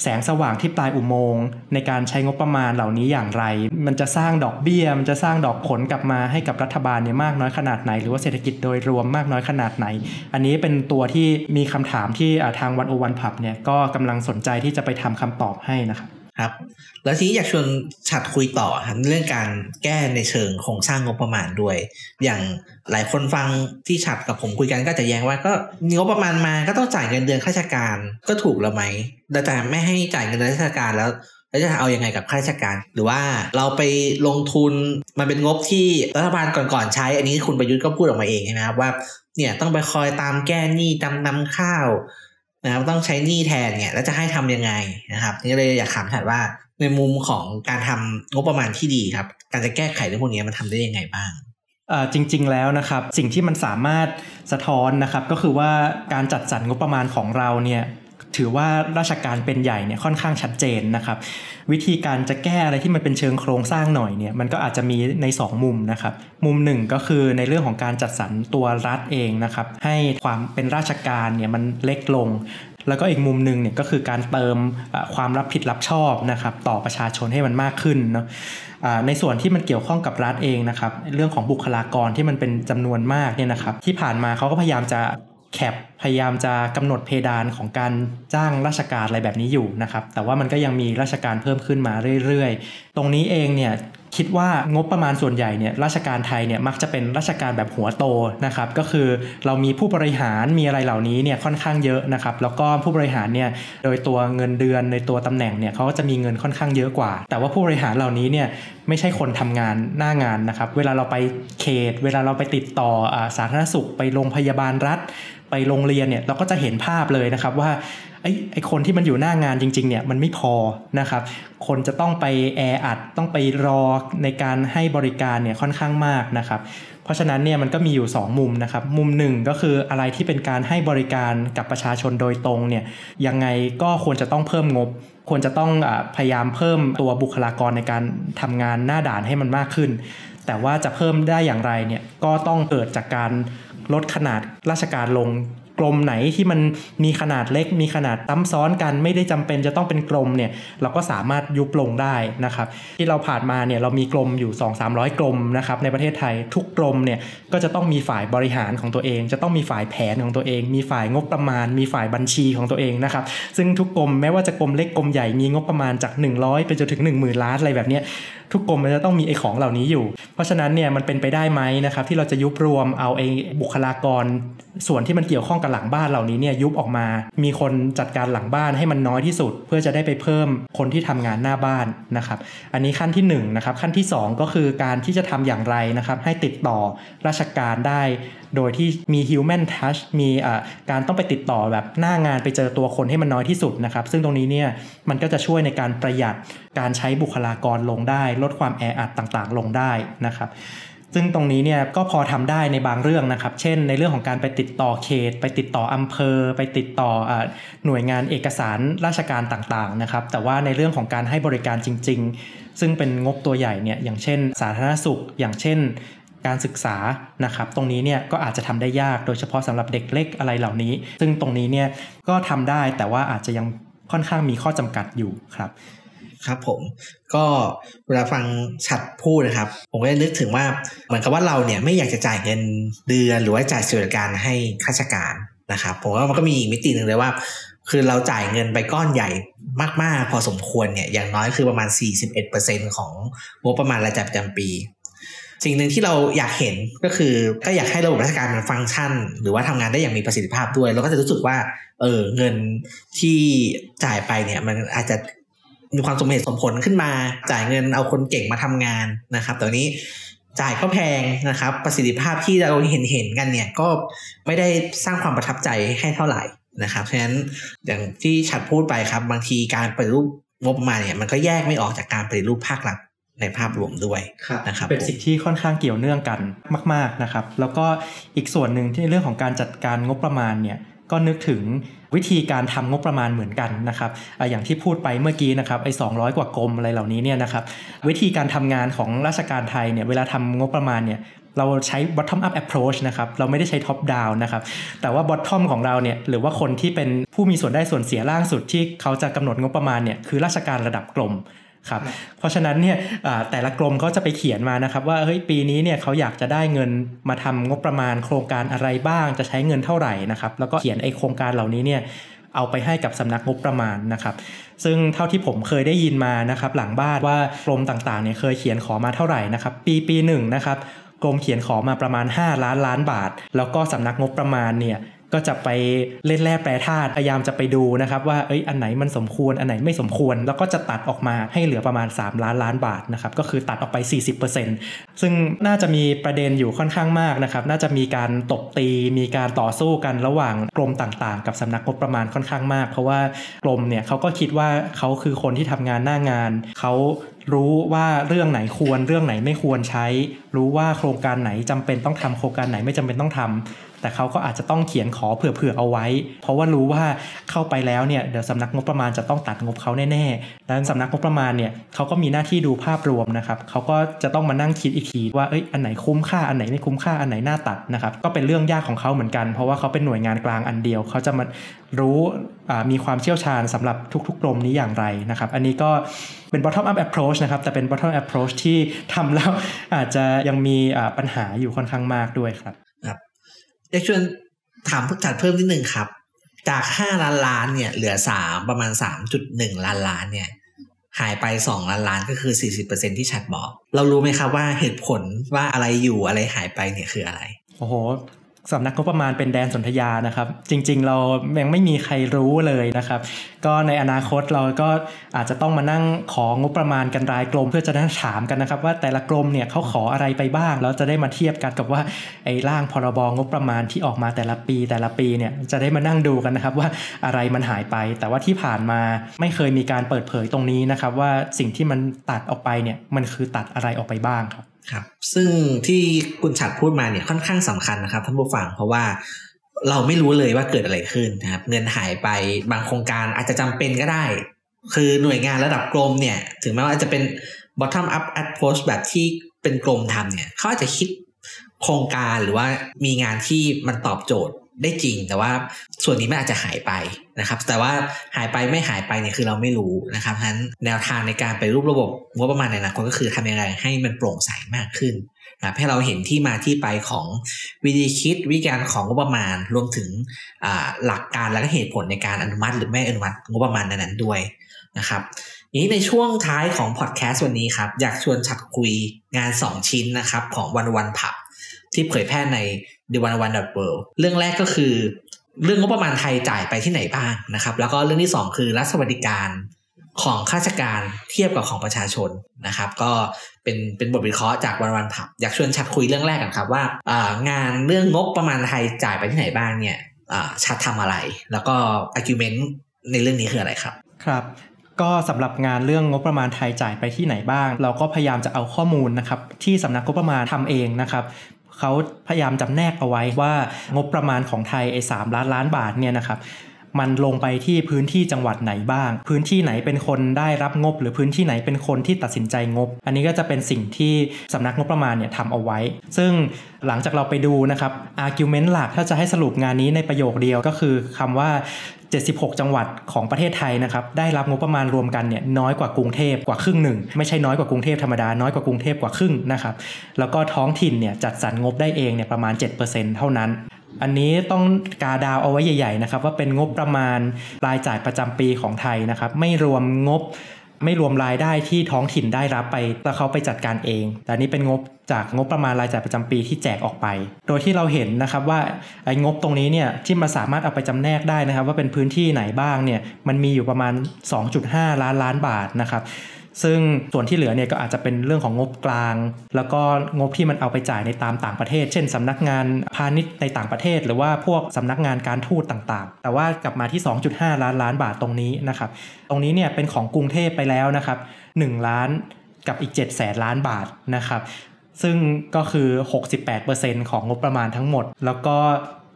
แสงสว่างที่ปลายอุโมงค์ในการใช้งบประมาณเหล่านี้อย่างไร มันจะสร้างดอกเบี้ยมันจะสร้างดอกผลกลับมาให้กับรัฐบาลเนี่ยมากน้อยขนาดไหน หรือว่าเศรษฐกิจโดยรวมมากน้อยขนาดไหน อันนี้เป็นตัวที่มีคำถามที่ทางวันโอวันพับเนี่ยก็กำลังสนใจที่จะไปทำคำตอบให้นะครับครับแล้วทีนี้อยากชวนฉัดคุยต่อครับเรื่องการแก้ในเชิงโครงสร้างงบประมาณด้วย อย่างหลายคนฟังที่ฉัดกับผมคุยกันก็จะแย้งว่าก็งบประมาณมาก็ต้องจ่ายเงินเดือนข้าราชการก็ถูกแล้วไหมแต่ไม่ให้จ่ายเงินเดือนข้าราชการแล้ว แล้วจะเอาอยัางไงกับข้าราชการ หรือว่าเราไปลงทุนมันเป็นงบที่รัฐบาลก่อนๆใช้ อันนี้คุณประยุทธ์ก็พูดออกมาเองใช่ไหมครับว่าเนี่ยต้องไปคอยตามแก้หนี้ตามนำข้าวนะครับต้องใช้หนี้แทนเนี่ยแล้วจะให้ทํำยังไงนะครับนี่เลยอยากถามถัดว่าในมุมของการทำงบประมาณที่ดีครับ การจะแก้ไขเรื่องพวกนี้มันทำได้ยังไงบ้างจริง ๆ แล้วนะครับสิ่งที่มันสามารถสะท้อนนะครับก็คือว่าการจัดสรรงบประมาณของเราเนี่ย ถือว่าราชการเป็นใหญ่เนี่ยค่อนข้างชัดเจนนะครับวิธีการจะแก้อะไรที่มันเป็นเชิงโครงสร้างหน่อยเนี่ยมันก็อาจจะมีใน 2 มุมนะครับมุมหนึ่งก็คือในเรื่องของการจัดสรรตัวรัฐเองนะครับให้ความเป็นราชการเนี่ยมันเล็กลงแล้วก็อีกมุมหนึ่งเนี่ยก็คือการเติมความรับผิดรับชอบนะครับต่อประชาชนให้มันมากขึ้นเนาะในส่วนที่มันเกี่ยวข้องกับรัฐเองนะครับเรื่องของบุคลากรที่มันเป็นจำนวนมากเนี่ยนะครับที่ผ่านมาเขาก็พยายามจะ แคปพยายามจะกำหนดเพดานของการจ้างราชการอะไรแบบนี้อยู่นะครับ แต่ว่ามันก็ยังมีราชการเพิ่มขึ้นมาเรื่อยๆ ตรงนี้เองเนี่ยคิดว่างบประมาณส่วนใหญ่เนี่ยราชการไทยเนี่ยมักจะเป็นราชการแบบหัวโตนะครับก็คือเรามีผู้บริหารมีอะไรเหล่านี้เนี่ยค่อนข้างเยอะนะครับแล้วก็ผู้บริหารเนี่ยโดยตัวเงินเดือนในตัวตำแหน่งเนี่ยเขาก็จะมีเงินค่อนข้างเยอะกว่า แต่ว่าผู้บริหารเหล่านี้เนี่ยไม่ใช่คนทำงานหน้างานนะครับเวลาเราไปเขต เวลาเราไปติดต่อสาธารณสุขไปโรงพยาบาลรัฐ ไปโรงเรียนเนี่ยเราก็จะเห็นภาพเลยนะครับว่าไอ้ไอคนที่มันอยู่หน้างานจริงๆเนี่ยมันไม่พอนะครับ คนจะต้องไปแออัดต้องไปรอในการให้บริการเนี่ยค่อนข้างมากนะครับ เพราะฉะนั้นเนี่ยมันก็มีอยู่ 2 มุมนะครับ มุมหนึ่งก็คืออะไรที่เป็นการให้บริการกับประชาชนโดยตรงเนี่ยยังไงก็ควรจะต้องเพิ่มงบ ควรจะต้องอพยายามเพิ่มตัวบุคลากรในการทำงานหน้าด่านให้มันมากขึ้น แต่ว่าจะเพิ่มได้อย่างไรเนี่ยก็ต้องเกิดจากการ ลดขนาดราชการลงกรมไหนที่มันมีขนาดเล็ก มีขนาดตั้มซ้อนกันไม่ได้จำเป็นจะต้องเป็นกรมเนี่ยเราก็สามารถยุบลงได้นะครับที่เราผ่านมาเนี่ยเรามีกรมอยู่ 2 3 0 0 กรมนะครับในประเทศไทยทุกกรมเนี่ยก็จะต้องมีฝ่ายบริหารของตัวเอง จะต้องมีฝ่ายแผนของตัวเอง มีฝ่ายงบประมาณ มีฝ่ายบัญชีของตัวเองนะครับซึ่งทุกกรมแม้ว่าจะกรมเล็กกรมใหญ่มีงบประมาณจาก 100 ไปจนถึง 1 0,000 ล้านอะไรแบบนี้ ทุกกรมมันจะต้องมีไอ้ของเหล่านี้อยู่ เพราะฉะนั้นเนี่ยมันเป็นไปได้ไหมนะครับที่เราจะยุบรวมเอาไอ้บุคลากร ส่วนที่มันเกี่ยวข้องกับหลังบ้านเหล่านี้เนี่ยยุบออกมา มีคนจัดการหลังบ้านให้มันน้อยที่สุด เพื่อจะได้ไปเพิ่มคนที่ทำงานหน้าบ้านนะครับอันนี้ขั้นที่1นนะครับขั้นที่ 2 ก็คือการที่จะทำอย่างไรนะครับให้ติดต่อราชการได้โดยที่มี human touch มีการต้องไปติดต่อแบบหน้างานไปเจอตัวคนให้มันน้อยที่สุดนะครับ ซึ่งตรงนี้เนี่ยมันก็จะช่วยในการประหยัดการใช้บุคลากรลงได้ ลดความแออัดต่างๆ ลงได้นะครับซึ่งตรงนี้เนี่ยก็พอทำได้ในบางเรื่องนะครับ เช่น ในเรื่องของการไปติดต่อเขต ไปติดต่ออำเภอ ไปติดต่ออหน่วยงานเอกสารราชการต่างๆนะครับ แต่ว่าในเรื่องของการให้บริการจริง ๆ ซึ่งเป็นงบตัวใหญ่เนี่ยอย่างเช่น สาธารณสุข อย่างเช่น การศึกษานะครับตรงนี้เนี่ยก็อาจจะทำได้ยากโดยเฉพาะสำหรับเด็กเล็กอะไรเหล่านี้ ซึ่งตรงนี้เนี่ยก็ทำได้แต่ว่าอาจจะยังค่อนข้างมีข้อจำกัดอยู่ครับครับผมก็เวลาฟังชัดพูดนะครับ ผมก็นึกถึงว่าเหมือนกับว่าเราเนี่ยไม่อยากจะจ่ายเงินเดือนหรือว่าจ่ายสวัสดิการให้ข้าราชการนะครับผมว่ามันก็มีอีกมิติหนึ่งเลยว่า คือเราจ่ายเงินไปก้อนใหญ่มาก ๆ พอสมควรเนี่ยอย่างน้อยคือประมาณ 41%ของงบประมาณรายจ่ายประจำปี สิ่งหนึ่งที่เราอยากเห็นก็คือก็อยากให้ระบบราชการมันฟังก์ชัน หรือว่าทำงานได้อย่างมีประสิทธิภาพด้วย เราก็จะรู้สึกว่า เออเงินที่จ่ายไปเนี่ยมันอาจจะมีความสมเหตุสมผลขึ้นมา จ่ายเงินเอาคนเก่งมาทำงานนะครับแต่นี้จ่ายก็แพงนะครับ ประสิทธิภาพที่เราเห็นเห็นกันเนี่ยก็ไม่ได้สร้างความประทับใจให้เท่าไหร่นะครับเพราะฉะนั้นอย่างที่ชัดพูดไปครับ บางทีการปฏิรูปงบประมาณเนี่ยมันก็แยกไม่ออกจากการปฏิรูปภาครัฐ ในภาพรวมด้วยนะครับเป็นสิ่งที่ค่อนข้างเกี่ยวเนื่องกันมาก ๆนะครับ แล้วก็อีกส่วนหนึ่งที่เรื่องของการจัดการงบประมาณเนี่ยก็นึกถึงวิธีการทำงบประมาณเหมือนกันนะครับอย่างที่พูดไปเมื่อกี้นะครับไอ้สองกว่ากรมอะไรเหล่านี้เนี่ยนะครับวิธีการทำงานของราชการไทยเนี่ยเวลาทำงบประมาณเนี่ยเราใช้ bottom up approach นะครับเราไม่ได้ใช้ top down นะครับแต่ว่า bottom ของเราเนี่ยหรือว่าคนที่เป็นผู้มีส่วนได้ส่วนเสียล่างสุดที่เขาจะกำหนดงบประมาณเนี่ยคือราชการระดับกรม ครับเพราะฉะนั้นเนี่ยแต่ละกรมเขาจะไปเขียนมานะครับ ว่าเฮ้ยปีนี้เนี่ยเขาอยากจะได้เงินมาทำงบประมาณโครงการอะไรบ้าง จะใช้เงินเท่าไหร่นะครับ แล้วก็เขียนไอโครงการเหล่านี้เนี่ยเอาไปให้กับสำนักงบประมาณนะครับ ซึ่งเท่าที่ผมเคยได้ยินมานะครับ หลังบ้านว่ากรมต่างๆเนี่ยเคยเขียนขอมาเท่าไหร่นะครับ ปีปีหนึ่งนะครับกรมเขียนขอมาประมาณ 5 ล้านล้านบาท แล้วก็สำนักงบประมาณเนี่ย ก็จะไปเล่นแร่แปรธาตุพยายามจะไปดูนะครับว่าเอ้ยอันไหนมันสมควรอันไหนไม่สมควร แล้วก็จะตัดออกมาให้เหลือประมาณ 3 ล้านล้านบาทนะครับก็คือตัดออกไป 40%ซึ่งน่าจะมีประเด็นอยู่ค่อนข้างมากนะครับน่าจะมีการตบตีมีการต่อสู้กันระหว่างกรมต่างๆ กับสำนักงบประมาณค่อนข้างมาก เพราะว่ากรมเนี่ยเขาก็คิดว่าเขาคือคนที่ทำงานหน้างานเขารู้ว่าเรื่องไหนควรเรื่องไหนไม่ควรใช้ รู้ว่าโครงการไหนจำเป็นต้องทำโครงการไหนไม่จำเป็นต้องทำ แต่เขาก็อาจจะต้องเขียนขอเผื่อๆเอาไว้ เพราะว่ารู้ว่าเข้าไปแล้วเนี่ยเดี๋ยวสำนักงบประมาณจะต้องตัดงบเขาแน่ๆดังนั้นสำนักงบประมาณเนี่ยเขาก็มีหน้าที่ดูภาพรวมนะครับเขาก็จะต้องมานั่งคิดอีกทีว่าเอ้ยอันไหนคุ้มค่าอันไหนไม่คุ้มค่าอันไหนน่าตัดนะครับก็เป็นเรื่องยากของเขาเหมือนกัน เพราะว่าเขาเป็นหน่วยงานกลางอันเดียวเขาจะมารู้มีความเชี่ยวชาญสำหรับทุกๆกรมนี้อย่างไรนะครับ อันนี้ก็เป็น bottom up approach นะครับ แต่เป็น bottom up approach ที่ทำแล้วอาจจะยังมีปัญหาอยู่ค่อนข้างมากด้วยครับ ครับอยากชวนถามผู้จัดเพิ่มนิดนึงครับ จากห้าล้านล้านเนี่ย เหลือสามประมาณสามจุดหนึ่งล้านล้านเนี่ย หายไปสองล้านล้านก็คือสี่สิบเปอร์เซ็นที่ชัดบอก เรารู้ไหมครับว่าเหตุผลว่าอะไรอยู่อะไรหายไปเนี่ยคืออะไร โอ้โห สำนักงบประมาณเป็นแดนสนธยานะครับ จริง ๆ เรายังไม่มีใครรู้เลยนะครับ ก็ในอนาคตเราก็อาจจะต้องมานั่งของงบประมาณกันรายกรมเพื่อจะได้ถามกันนะครับ ว่าแต่ละกรมเนี่ยเขาขออะไรไปบ้างแล้วจะได้มาเทียบกันกับว่าไอ้ร่างพรบงบประมาณที่ออกมาแต่ละปีแต่ละปีเนี่ยจะได้มานั่งดูกันนะครับว่าอะไรมันหายไป แต่ว่าที่ผ่านมาไม่เคยมีการเปิดเผยตรงนี้นะครับ ว่าสิ่งที่มันตัดออกไปเนี่ยมันคือตัดอะไรออกไปบ้างครับ ครับ ซึ่งที่คุณฉัดพูดมาเนี่ยค่อนข้างสำคัญนะครับท่านผู้ฟังเพราะว่าเราไม่รู้เลยว่าเกิดอะไรขึ้นนะครับ เงินหายไปบางโครงการอาจจะจำเป็นก็ได้ คือหน่วยงานระดับกรมเนี่ย ถึงแม้ว่าจะเป็น bottom up approach แบบที่เป็นกรมทำเนี่ยเขาอาจจะคิดโครงการหรือว่ามีงานที่มันตอบโจทย์ ได้จริง แต่ว่าส่วนนี้มันอาจจะหายไปนะครับ แต่ว่าหายไปไม่หายไปเนี่ยคือเราไม่รู้นะครับฉะนั้นแนวทางในการไปรูประบบงบประมาณในอนาคตก็คือทำยังไงให้มันโปร่งใสมากขึ้นนะให้เราเห็นที่มาที่ไปของวิธีคิดวิธีการของงบประมาณรวมถึงหลักการและก็เหตุผลในการอนุมัติ หรือไม่อนุมัติงบประมาณนั้นด้วยนะครับนี้ในช่วงท้ายของพอดแคสต์วันนี้ครับ อยากชวนชัดคุยงาน 2 ชิ้นนะครับ ของวันวันผับที่เผยแพร่ใน The One One World เรื่องแรกก็คือ เรื่องงบประมาณไทยจ่ายไปที่ไหนบ้างนะครับ แล้วก็เรื่องที่ 2 คือรัฐสวัสดิการของข้าราชการเทียบกับของประชาชนนะครับ ก็เป็นเป็นบทวิเคราะห์จากวันวันผับอยากชวนชัดคุยเรื่องแรกกันครับว่า งานเรื่องงบประมาณไทยจ่ายไปที่ไหนบ้างเนี่ยชัดทำอะไร แล้วก็ argument ในเรื่องนี้คืออะไรครับ ครับก็สำหรับงานเรื่องงบประมาณไทยจ่ายไปที่ไหนบ้าง เราก็พยายามจะเอาข้อมูลนะครับที่สำนักงบประมาณทำเองนะครับ เขาพยายามจำแนกเอาไว้ว่างบประมาณของไทยไอ้สล้านล้านบาทเนี่ยนะครับมันลงไปที่พื้นที่จังหวัดไหนบ้าง พื้นที่ไหนเป็นคนได้รับงบ หรือพื้นที่ไหนเป็นคนที่ตัดสินใจงบ อันนี้ก็จะเป็นสิ่งที่สำนักงบประมาณเนี่ยทำเอาไว้ ซึ่งหลังจากเราไปดูนะครับอาร์กิวเมนต์หลักถ้าจะให้สรุปงานนี้ในประโยคเดียวก็คือคำว่า 76 จังหวัดของประเทศไทยนะครับได้รับงบประมาณรวมกันเนี่ยน้อยกว่ากรุงเทพกว่าครึ่งหนึ่งไม่ใช่น้อยกว่ากรุงเทพธรรมดาน้อยกว่ากรุงเทพกว่าครึ่งนะครับแล้วก็ท้องถิ่นเนี่ยจัดสรรงบได้เองเนี่ยประมาณ 7%เท่านั้นอันนี้ต้องกาดาวเอาไว้ใหญ่ ๆ นะครับ ว่าเป็นงบประมาณรายจ่ายประจำปีของไทยนะครับ ไม่รวมงบ ไม่รวมรายได้ที่ท้องถิ่นได้รับไปแล้วเขาไปจัดการเอง แต่นี้เป็นงบจากงบประมาณรายจ่ายประจำปีที่แจกออกไป โดยที่เราเห็นนะครับว่าไอ้งบตรงนี้เนี่ยที่มาสามารถเอาไปจำแนกได้นะครับ ว่าเป็นพื้นที่ไหนบ้างเนี่ยมันมีอยู่ประมาณ 2.5 ล้านล้านบาทนะครับ ซึ่งส่วนที่เหลือเนี่ยก็อาจจะเป็นเรื่องของงบกลาง แล้วก็งบที่มันเอาไปจ่ายในตามต่างประเทศ เช่นสำนักงานพาณิชย์ในต่างประเทศ หรือว่าพวกสำนักงานการทูตต่างๆ แต่ว่ากลับมาที่ 2.5 ล้านล้านบาทตรงนี้นะครับ ตรงนี้เนี่ยเป็นของกรุงเทพไปแล้วนะครับ1ล้านกับอีก 7 แสนล้านบาทนะครับ ซึ่งก็คือ 68%ของงบประมาณทั้งหมด แล้วก็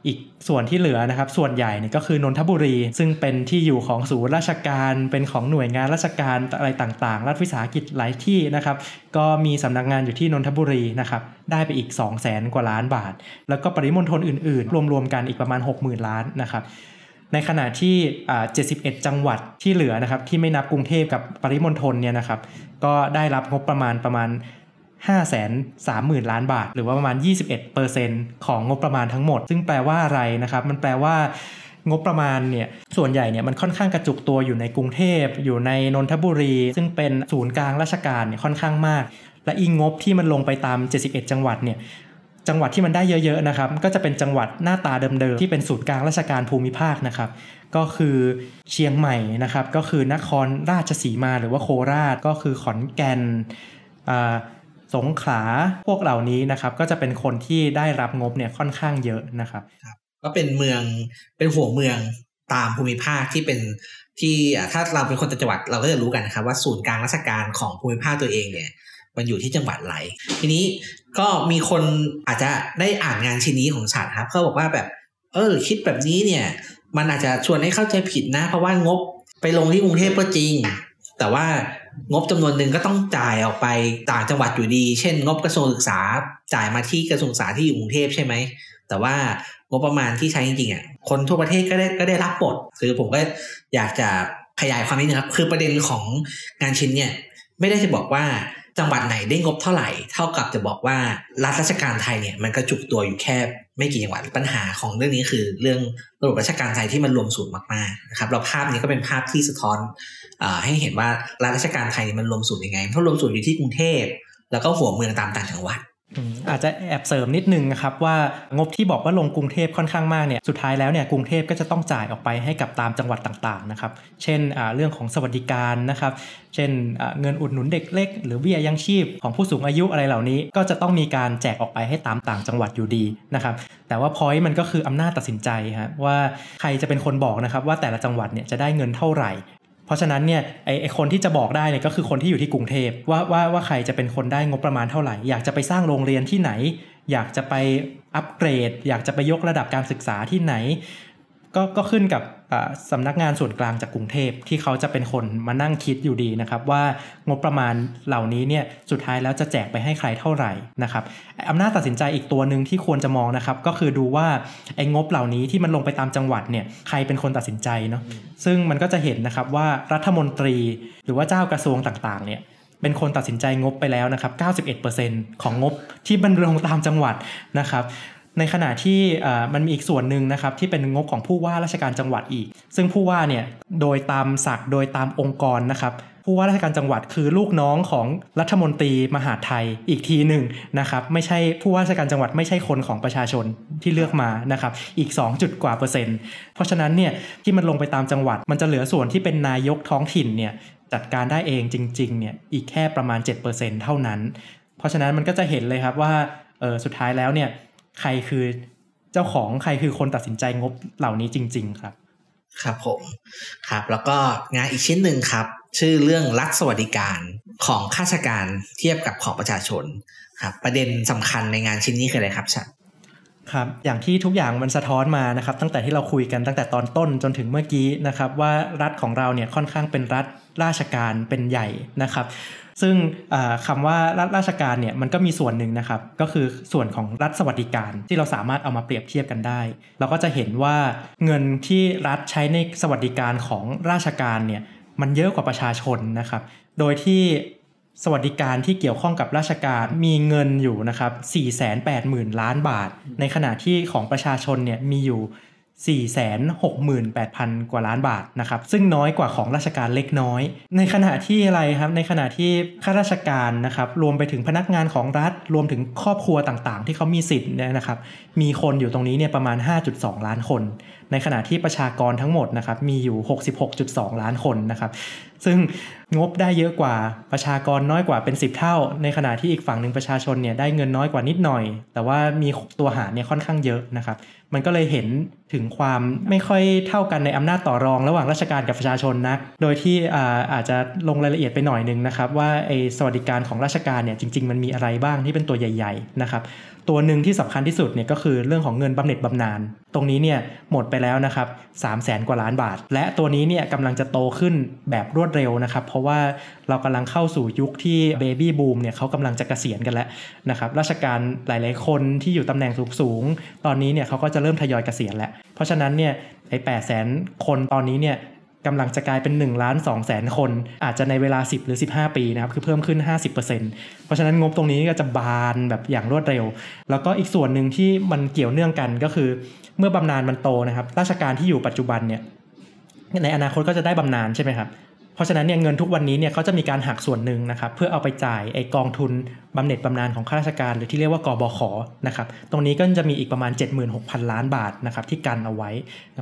อีกส่วนที่เหลือนะครับ ส่วนใหญ่เนี่ยก็คือนนทบุรี ซึ่งเป็นที่อยู่ของศูนย์ราชการเป็นของหน่วยงานราชการอะไรต่างๆ รัฐวิสาหกิจหลายที่นะครับ ก็มีสำนักงานอยู่ที่นนทบุรีนะครับได้ไปอีก 2 0 0แสนกว่าล้านบาท แล้วก็ปริมณฑลอื่นๆ รวมๆกันอีกประมาณ 60,000 ล้านนะครับในขณะที่ 71 จังหวัดที่เหลือนะครับที่ไม่นับกรุงเทพกับปริมณฑลเนี่ยนะครับก็ได้รับงบประมาณประมาณ 5 3 0 0 0 0 ล้านบาท หรือว่าประมาณ 21%ของงบประมาณทั้งหมด ซึ่งแปลว่าอะไรนะครับ มันแปลว่างบประมาณเนี่ยส่วนใหญ่เนี่ยมันค่อนข้างกระจุกตัวอยู่ในกรุงเทพ อยู่ในนนทบุรี ซึ่งเป็นศูนย์กลางราชการเนี่ยค่อนข้างมาก และอีงบที่มันลงไปตาม 71 จังหวัดเนี่ยจังหวัดที่มันได้เยอะๆนะครับก็จะเป็นจังหวัดหน้าตาเดิมๆที่เป็นศูนย์กลางราชการภูมิภาคนะครับก็คือเชียงใหม่นะครับก็คือนครราชสีมาหรือว่าโคราชก็คือขอนแก่นอ่า สงขลาพวกเหล่านี้นะครับก็จะเป็นคนที่ได้รับงบเนี่ยค่อนข้างเยอะนะครับ ก็เป็นเมืองเป็นหัวเมืองตามภูมิภาคที่เป็นที่ถ้าเราเป็นคนจังหวัดเราก็จะรู้กันนะครับว่าศูนย์กลางราชการของภูมิภาคตัวเองเนี่ยมันอยู่ที่จังหวัดไหนทีนี้ก็มีคนอาจจะได้อ่านงานชิ้นนี้ของฉันครับเขาบอกว่าแบบ เออ คิดแบบนี้เนี่ย มันอาจจะชวนให้เข้าใจผิดนะ เพราะว่างบไปลงที่กรุงเทพก็จริง แต่ว่างบจำนวนหนึ่งก็ต้องจ่ายออกไปต่างจังหวัดอยู่ดี เช่น งบกระทรวงศึกษาจ่ายมาที่กระทรวงศึกษาที่อยู่กรุงเทพใช่ไหม แต่ว่างบประมาณที่ใช้จริงๆอะคนทั่วประเทศก็ได้ก็ได้รับบทคือผมก็อยากจะขยายความนิดนึงครับ คือประเด็นของงานชิ้นเนี่ย ไม่ได้จะบอกว่า จังหวัดไหนได้งบเท่าไหร่ เท่ากับจะบอกว่ารัฐราชการไทยเนี่ยมันกระจุกตัวอยู่แค่ไม่กี่จังหวัดปัญหาของเรื่องนี้คือเรื่องระบบราชการไทยที่มันรวมศูนย์มากๆนะครับเราภาพนี้ก็เป็นภาพที่สะท้อนอให้เห็นว่ารัฐราชการไทยมันรวมศูนย์ยังไงเพราะรวมศูนย์อยู่ที่กรุงเทพแล้วก็หัวเมืองตามต่างจังหวัด อาจจะแอบเสริมนิดนึงนะครับว่างบที่บอกว่าลงกรุงเทพค่อนข้างมากเนี่ยสุดท้ายแล้วเนี่ยกรุงเทพก็จะต้องจ่ายออกไปให้กับตามจังหวัดต่างๆนะครับเช่นเรื่องของสวัสดิการนะครับเช่นเงินอุดหนุนเด็กเล็ก หรือเบี้ยยังชีพของผู้สูงอายุอะไรเหล่านี้ ก็จะต้องมีการแจกออกไปให้ตามต่างจังหวัดอยู่ดีนะครับแต่ว่าพอยต์มันก็คืออำนาจตัดสินใจฮะว่าใครจะเป็นคนบอกนะครับว่าแต่ละจังหวัดเนี่ยจะได้เงินเท่าไหร่ เพราะฉะนั้นเนี่ยไอ้คนที่จะบอกได้เนี่ยก็คือคนที่อยู่ที่กรุงเทพว่าว่าว่าใครจะเป็นคนได้งบประมาณเท่าไหร่ อยากจะไปสร้างโรงเรียนที่ไหน อยากจะไปอัปเกรด อยากจะไปยกระดับการศึกษาที่ไหน ก็ก็ขึ้นกับสำนักงานส่วนกลางจากกรุงเทพที่เขาจะเป็นคนมานั่งคิดอยู่ดีนะครับว่างบประมาณเหล่านี้เนี่ยสุดท้ายแล้วจะแจกไปให้ใครเท่าไหร่นะครับอำนาจตัดสินใจอีกตัวหนึ่งที่ควรจะมองนะครับก็คือดูว่าไอ้งบเหล่านี้ที่มันลงไปตามจังหวัดเนี่ยใครเป็นคนตัดสินใจเนาะซึ่งมันก็จะเห็นนะครับว่ารัฐมนตรีหรือว่าเจ้ากระทรวงต่างๆเนี่ยเป็นคนตัดสินใจงบไปแล้วนะครับ 91%ของงบที่มันลงตามจังหวัดนะครับ ในขณะที่มันมีอีกส่วนหนึ่งนะครับที่เป็นงบของผู้ว่าราชการจังหวัดอีก ซึ่งผู้ว่าเนี่ยโดยตามศักโดยตามองค์กรนะครับผู้ว่าราชการจังหวัดคือลูกน้องของรัฐมนตรีมหาไทยอีกทีหนึ่งนะครับไม่ใช่ผู้ว่าราชการจังหวัดไม่ใช่คนของประชาชนที่เลือกมานะครับอีก 2 จุดกว่าเปอร์เซ็นต์ เพราะฉะนั้นเนี่ยที่มันลงไปตามจังหวัด มันจะเหลือส่วนที่เป็นนายกท้องถิ่นเนี่ยจัดการได้เองจริงๆเนี่ยอีกแค่ประมาณ 7%เท่านั้น เพราะฉะนั้นมันก็จะเห็นเลยครับว่าออสุดท้ายแล้วเนี่ย ใครคือเจ้าของใครคือคนตัดสินใจงบเหล่านี้จริง ๆ ครับ ครับผมครับ แล้วก็งานอีกชิ้นหนึ่งครับ ชื่อเรื่องรัฐสวัสดิการของข้าราชการเทียบกับของประชาชนครับประเด็นสำคัญในงานชิ้นนี้คืออะไรครับชัดครับอย่างที่ทุกอย่างมันสะท้อนมานะครับ ตั้งแต่ที่เราคุยกันตั้งแต่ตอนต้นจนถึงเมื่อกี้นะครับ ว่ารัฐของเราเนี่ยค่อนข้างเป็นรัฐราชการเป็นใหญ่นะครับ ซึ่งคำว่ารัฐราชการเนี่ยมันก็มีส่วนหนึ่งนะครับ ก็คือส่วนของรัฐสวัสดิการที่เราสามารถเอามาเปรียบเทียบกันได้ เราก็จะเห็นว่าเงินที่รัฐใช้ในสวัสดิการของราชการเนี่ยมันเยอะกว่าประชาชนนะครับ โดยที่สวัสดิการที่เกี่ยวข้องกับราชการมีเงินอยู่นะครับ 480,000 ล้านบาท ในขณะที่ของประชาชนเนี่ยมีอยู่ 468,000 กว่าล้านบาทนะครับซึ่งน้อยกว่าของราชการเล็กน้อย ในขณะที่อะไรครับในขณะที่ข้าราชการนะครับรวมไปถึงพนักงานของรัฐ รวมถึงครอบครัวต่างๆ ที่เขามีสิทธิ์เนี่ยนะครับมีคนอยู่ตรงนี้เนี่ยประมาณ 5.2 ล้านคน ในขณะที่ประชากรทั้งหมดนะครับมีอยู่ 66.2 ล้านคนนะครับ ซึ่งงบได้เยอะกว่าประชากรน้อยกว่าเป็น 10 เท่า ในขณะที่อีกฝั่งหนึ่งประชาชนเนี่ยได้เงินน้อยกว่านิดหน่อย แต่ว่ามีตัวหารเนี่ยค่อนข้างเยอะนะครับ มันก็เลยเห็นถึงความไม่ค่อยเท่ากันในอำนาจต่อรองระหว่างราชการกับประชาชนนะโดยที่อาจจะลงรายละเอียดไปหน่อยนึงนะครับ ว่าไอ้สวัสดิการของราชการเนี่ยจริง ๆ มันมีอะไรบ้างที่เป็นตัวใหญ่ ๆ นะครับตัวหนึ่งที่สำคัญที่สุดเนี่ยก็คือเรื่องของเงินบำเหน็จบำนาญตรงนี้เนี่ยหมดไปแล้วนะครับสามแสนกว่าล้านบาท และตัวนี้เนี่ยกำลังจะโตขึ้นแบบรวดเร็วนะครับ เพราะว่าเรากำลังเข้าสู่ยุคที่เบบี้บูมเนี่ยเขากำลังจะเกษียณกันแล้วนะครับราชการหลาย ๆ คนที่อยู่ตำแหน่งสูงๆตอนนี้เนี่ยเขาก็จะเริ่มทยอยเกษียณแล้ว เพราะฉะนั้นเนี่ยไอ้แปดแสนคนตอนนี้เนี่ย กำลังจะกลายเป็น1ล้าน2แสนคน อาจจะในเวลา 10 หรือ 15 ปีนะครับ คือเพิ่มขึ้น 50%เพราะฉะนั้นงบตรงนี้ก็จะบานแบบอย่างรวดเร็ว แล้วก็อีกส่วนหนึ่งที่มันเกี่ยวเนื่องกันก็คือ เมื่อบำนาญมันโตนะครับ ราชการที่อยู่ปัจจุบันเนี่ยในอนาคตก็จะได้บำนาญใช่ไหมครับ ราะฉะนั้นเนี่ยเงินทุกวันนี้เนี่ยเขาจะมีการหักส่วนหนึ่งนะครับเพื่อเอาไปจ่ายไอกองทุนบำเหน็จบำนาญของข้าราชการ หรือที่เรียกว่ากบขนะครับตรงนี้ก็จะมีอีกประมาณ 76,000 ล้านบาทนะครับที่กันเอาไว้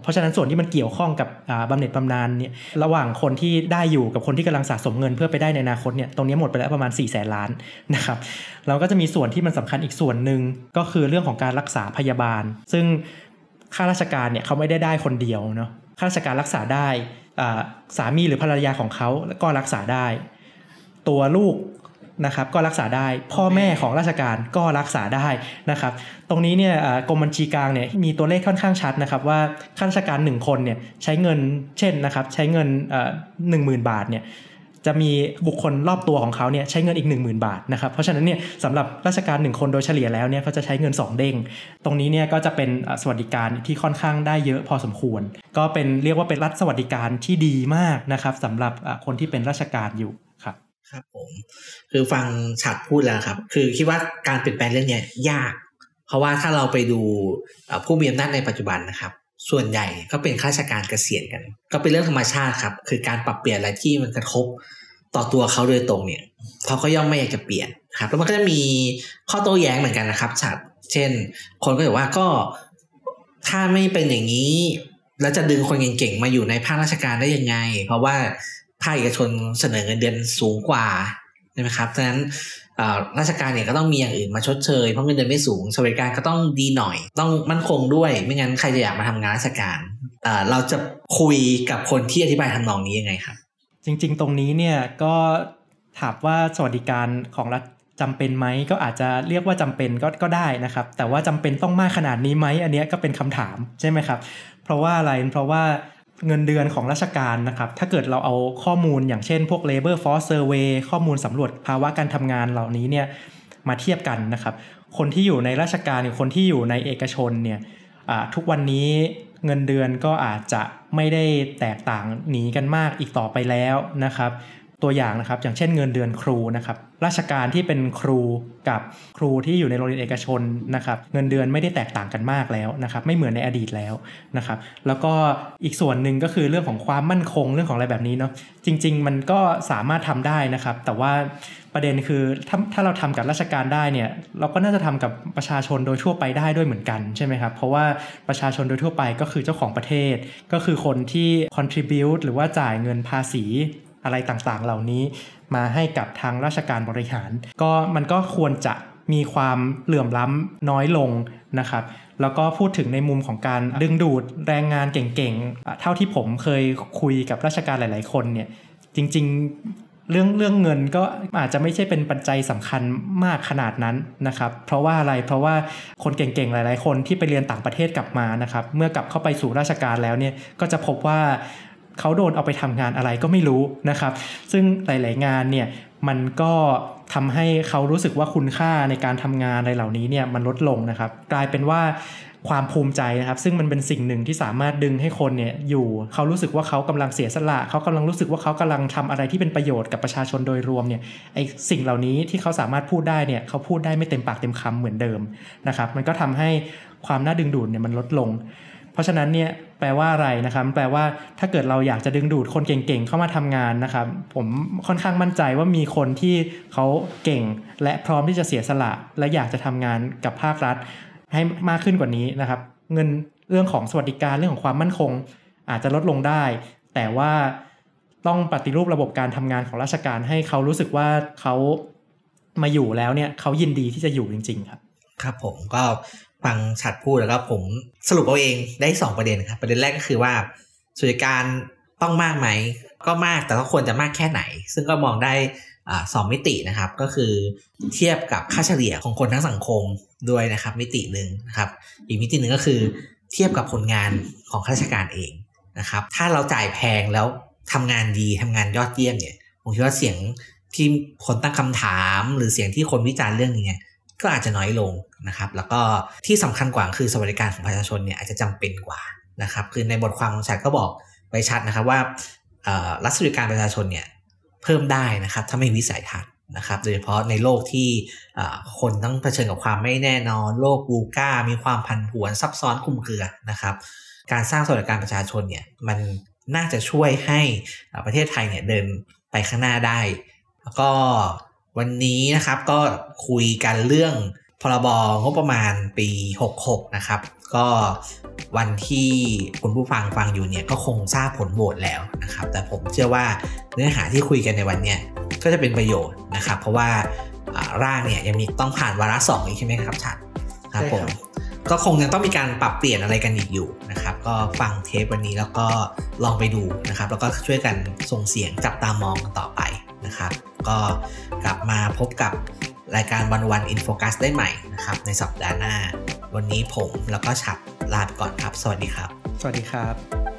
เพราะฉะนั้นส่วนที่มันเกี่ยวข้องกับบำเหน็จบำนาญเนี่ยระหว่างคนที่ได้อยู่กับคนที่กำลังสะสมเงินเพื่อไปได้ในอนาคตเนี่ยตรงนี้หมดไปแล้วประมาณ4ี่แสนล้านนะครับเราก็จะมีส่วนที่มันสำคัญอีกส่วนหนึ่งก็คือเรื่องของการรักษาพยาบาล ซึ่งข้าราชการเนี่ยเขาไม่ได้ได้คนเดียวเนาะข้าราชการรักษาได้ สามีหรือภรรยาของเขาก็รักษาได้ ตัวลูกนะครับก็รักษาได้ พ่อแม่ของราชการก็รักษาได้นะครับ ตรงนี้เนี่ยกรมบัญชีกลางเนี่ยมีตัวเลขค่อนข้างชัดนะครับ ว่าข้าราชการ 1 คนเนี่ยใช้เงินเช่นนะครับ ใช้เงินหนึ่งหมื่นบาทเนี่ย จะมีบุคคลรอบตัวของเขาเนี่ยใช้เงินอีก 1 0,000 บาทนะครับ เพราะฉะนั้นเนี่ยสำหรับราชการ 1 คนโดยเฉลี่ยแล้วเนี่ยเขาจะใช้เงิน 2 เด้ง ตรงนี้เนี่ยก็จะเป็นสวัสดิการที่ค่อนข้างได้เยอะพอสมควร ก็เป็นเรียกว่าเป็นรัฐสวัสดิการที่ดีมากนะครับสำหรับคนที่เป็นราชการอยู่ครับครับผมคือฟังฉัดพูดแล้วครับ คือคิดว่าการเปลี่ยนแปลงเรื่องนี้ยาก เพราะว่าถ้าเราไปดูผู้มีอำนาจในปัจจุบันนะครับส่วนใหญ่ก็เป็นข้าราชการเกษียณกัน ก็เป็นเรื่องธรรมชาติครับ คือการปรับเปลี่ยนอะไรที่มันกระทบ ต่อตัวเขาโดยตรงเนี่ยเขาก็ย่อมไม่อยากจะเปลี่ยนครับแล้วมันก็จะมีข้อโต้แย้งเหมือนกันนะครับฉัดเช่น คนก็จะว่าก็ถ้าไม่เป็นอย่างนี้ แล้วจะดึงคนเก่งๆมาอยู่ในภาคราชการได้ยังไง เพราะว่าภาคเอกชนเสนอเงินเดือนสูงกว่าใช่ไหมครับดังนั้นราชการเนี่ยก็ต้องมีอย่างอื่นมาชดเชยเพราะเงินเดือนไม่สูงสวัสดิการก็ต้องดีหน่อย ต้องมั่นคงด้วย ไม่งั้นใครจะอยากมาทำงานราชการเราจะคุยกับคนที่อธิบายทำนองนี้ยังไงครับ จริง ๆ ตรงนี้เนี่ยก็ถามว่าสวัสดิการของรัฐจำเป็นไหมก็อาจจะเรียกว่าจำเป็นก็ก็ได้นะครับ แต่ว่าจำเป็นต้องมากขนาดนี้ไหมอันนี้ก็เป็นคำถามใช่ไหมครับ เพราะว่าอะไรเพราะว่าเงินเดือนของราชการนะครับ ถ้าเกิดเราเอาข้อมูลอย่างเช่น พวก labor force survey ข้อมูลสำรวจภาวะการทำงานเหล่านี้เนี่ยมาเทียบกันนะครับ คนที่อยู่ในราชการกับคนที่อยู่ในเอกชนเนี่ยทุกวันนี้ เงินเดือนก็อาจจะไม่ได้แตกต่างหนีกันมากอีกต่อไปแล้วนะครับ ตัวอย่างนะครับอย่างเช่นเงินเดือนครูนะครับราชการที่เป็นครูกับครูที่อยู่ในโรงเรียนเอกชนนะครับเงินเดือนไม่ได้แตกต่างกันมากแล้วนะครับไม่เหมือนในอดีตแล้วนะครับแล้วก็อีกส่วนหนึ่งก็คือเรื่องของความมั่นคงเรื่องของอะไรแบบนี้เนาะจริง ๆ มันก็สามารถทำได้นะครับ แต่ว่า ประเด็นคือถ้าถ้าเราทำกับราชการได้เนี่ยเราก็น่าจะทำกับประชาชนโดยทั่วไปได้ด้วยเหมือนกันใช่ไหมครับเพราะว่าประชาชนโดยทั่วไปก็คือเจ้าของประเทศ ก็คือคนที่ contribute หรือว่าจ่ายเงินภาษีอะไรต่างๆ เหล่านี้มาให้กับทางราชการบริหาร ก็มันก็ควรจะมีความเหลื่อมล้ำน้อยลงนะครับ แล้วก็พูดถึงในมุมของการดึงดูดแรงงานเก่งๆ เท่าที่ผมเคยคุยกับราชการหลายๆคนเนี่ยจริงๆ เรื่องเรื่องเงินก็อาจจะไม่ใช่เป็นปัจจัยสำคัญมากขนาดนั้นนะครับ เพราะว่าอะไรเพราะว่าคนเก่งๆหลายๆ คนที่ไปเรียนต่างประเทศกลับมานะครับ เมื่อกลับเข้าไปสู่ราชการแล้วเนี่ยก็จะพบว่าเขาโดนเอาไปทำงานอะไรก็ไม่รู้นะครับ ซึ่งหลาย ๆ งานเนี่ยมันก็ทำให้เขารู้สึกว่าคุณค่าในการทำงานอะไรเหล่านี้เนี่ยมันลดลงนะครับ กลายเป็นว่า ความภูมิใจนะครับซึ่งมันเป็นสิ่งหนึ่งที่สามารถดึงให้คนเนี่ยอยู่เขารู้สึกว่าเขากำลังเสียสละเขากำลังรู้สึกว่าเขากำลังทำอะไรที่เป็นประโยชน์กับประชาชนโดยรวมเนี่ยไอสิ่งเหล่านี้ที่เขาสามารถพูดได้เนี่ยเขาพูดได้ไม่เต็มปากเต็มคำเหมือนเดิมนะครับมันก็ทำให้ความน่าดึงดูดเนี่ยมันลดลง เพราะฉะนั้นเนี่ยแปลว่าอะไรนะครับ แปลว่าถ้าเกิดเราอยากจะดึงดูดคนเก่งๆเข้ามาทำงานนะครับ ผมค่อนข้างมั่นใจว่ามีคนที่เขาเก่ง และพร้อมที่จะเสียสละ และอยากจะทำงานกับภาครัฐ ให้มากขึ้นกว่านี้นะครับ เงินเรื่องของสวัสดิการเรื่องของความมั่นคง อาจจะลดลงได้ แต่ว่าต้องปฏิรูประบบการทำงานของราชการให้เขารู้สึกว่าเขามาอยู่แล้วเนี่ยเขายินดีที่จะอยู่จริง ๆ ครับ ครับผมก็ฟังชัดพูดแล้วก็ผมสรุปเอาเองได้ 2 ประเด็นครับ ประเด็นแรกก็คือว่าสวัสดิการต้องมากไหม ก็มากแต่ก็ควรจะมากแค่ไหน ซึ่งก็มองได้สองมิตินะครับ ก็คือเทียบกับค่าเฉลี่ยของคนทั้งสังคม ด้วยนะครับ มิติหนึ่งนะครับ อีกมิติหนึ่งก็คือเทียบกับผลงานของข้าราชการเองนะครับ ถ้าเราจ่ายแพงแล้วทำงานดีทำงานยอดเยี่ยมเนี่ยผมคิดว่าเสียงที่คนตั้งคำถามหรือเสียงที่คนวิจารณ์เรื่องนี้เนี่ยก็อาจจะน้อยลงนะครับ แล้วก็ที่สำคัญกว่าคือสวัสดิการของประชาชนเนี่ยอาจจะจำเป็นกว่านะครับ คือในบทความของชัดก็บอกไว้ชัดนะครับว่ารัฐสวัสดิการประชาชนเนี่ยเพิ่มได้นะครับ ถ้าไม่วิสัยทัศน์ นะครับโดยเฉพาะในโลกที่คนต้องเผชิญกับความไม่แน่นอน โลกบูก้ามีความพันผวนซับซ้อนคุมเครือนะครับ การสร้างสวัสดิการประชาชนเนี่ยมันน่าจะช่วยให้ประเทศไทยเนี่ยเดินไปข้างหน้าได้ แล้วก็วันนี้นะครับก็คุยกันเรื่องพรบงบประมาณปี 66 นะครับ ก็ วันที่คุณผู้ฟังฟังอยู่เนี่ยก็คงทราบผลโหวตแล้วนะครับ แต่ผมเชื่อว่าเนื้อหาที่คุยกันในวันนี้ก็จะเป็นประโยชน์นะครับ เพราะว่าร่างเนี่ยยังมีต้องผ่านวาระสองอีกใช่ไหมครับชัดครับผมก็คงยังต้องมีการปรับเปลี่ยนอะไรกันอีกอยู่นะครับ ก็ฟังเทปวันนี้แล้วก็ลองไปดูนะครับ แล้วก็ช่วยกันส่งเสียงจับตามองกันต่อไปนะครับ ก็กลับมาพบกับรายการวันวันอินโฟกัสได้ใหม่นะครับในสัปดาห์หน้า วันนี้ผมแล้วก็ฉับลาไปก่อนครับ สวัสดีครับ สวัสดีครับ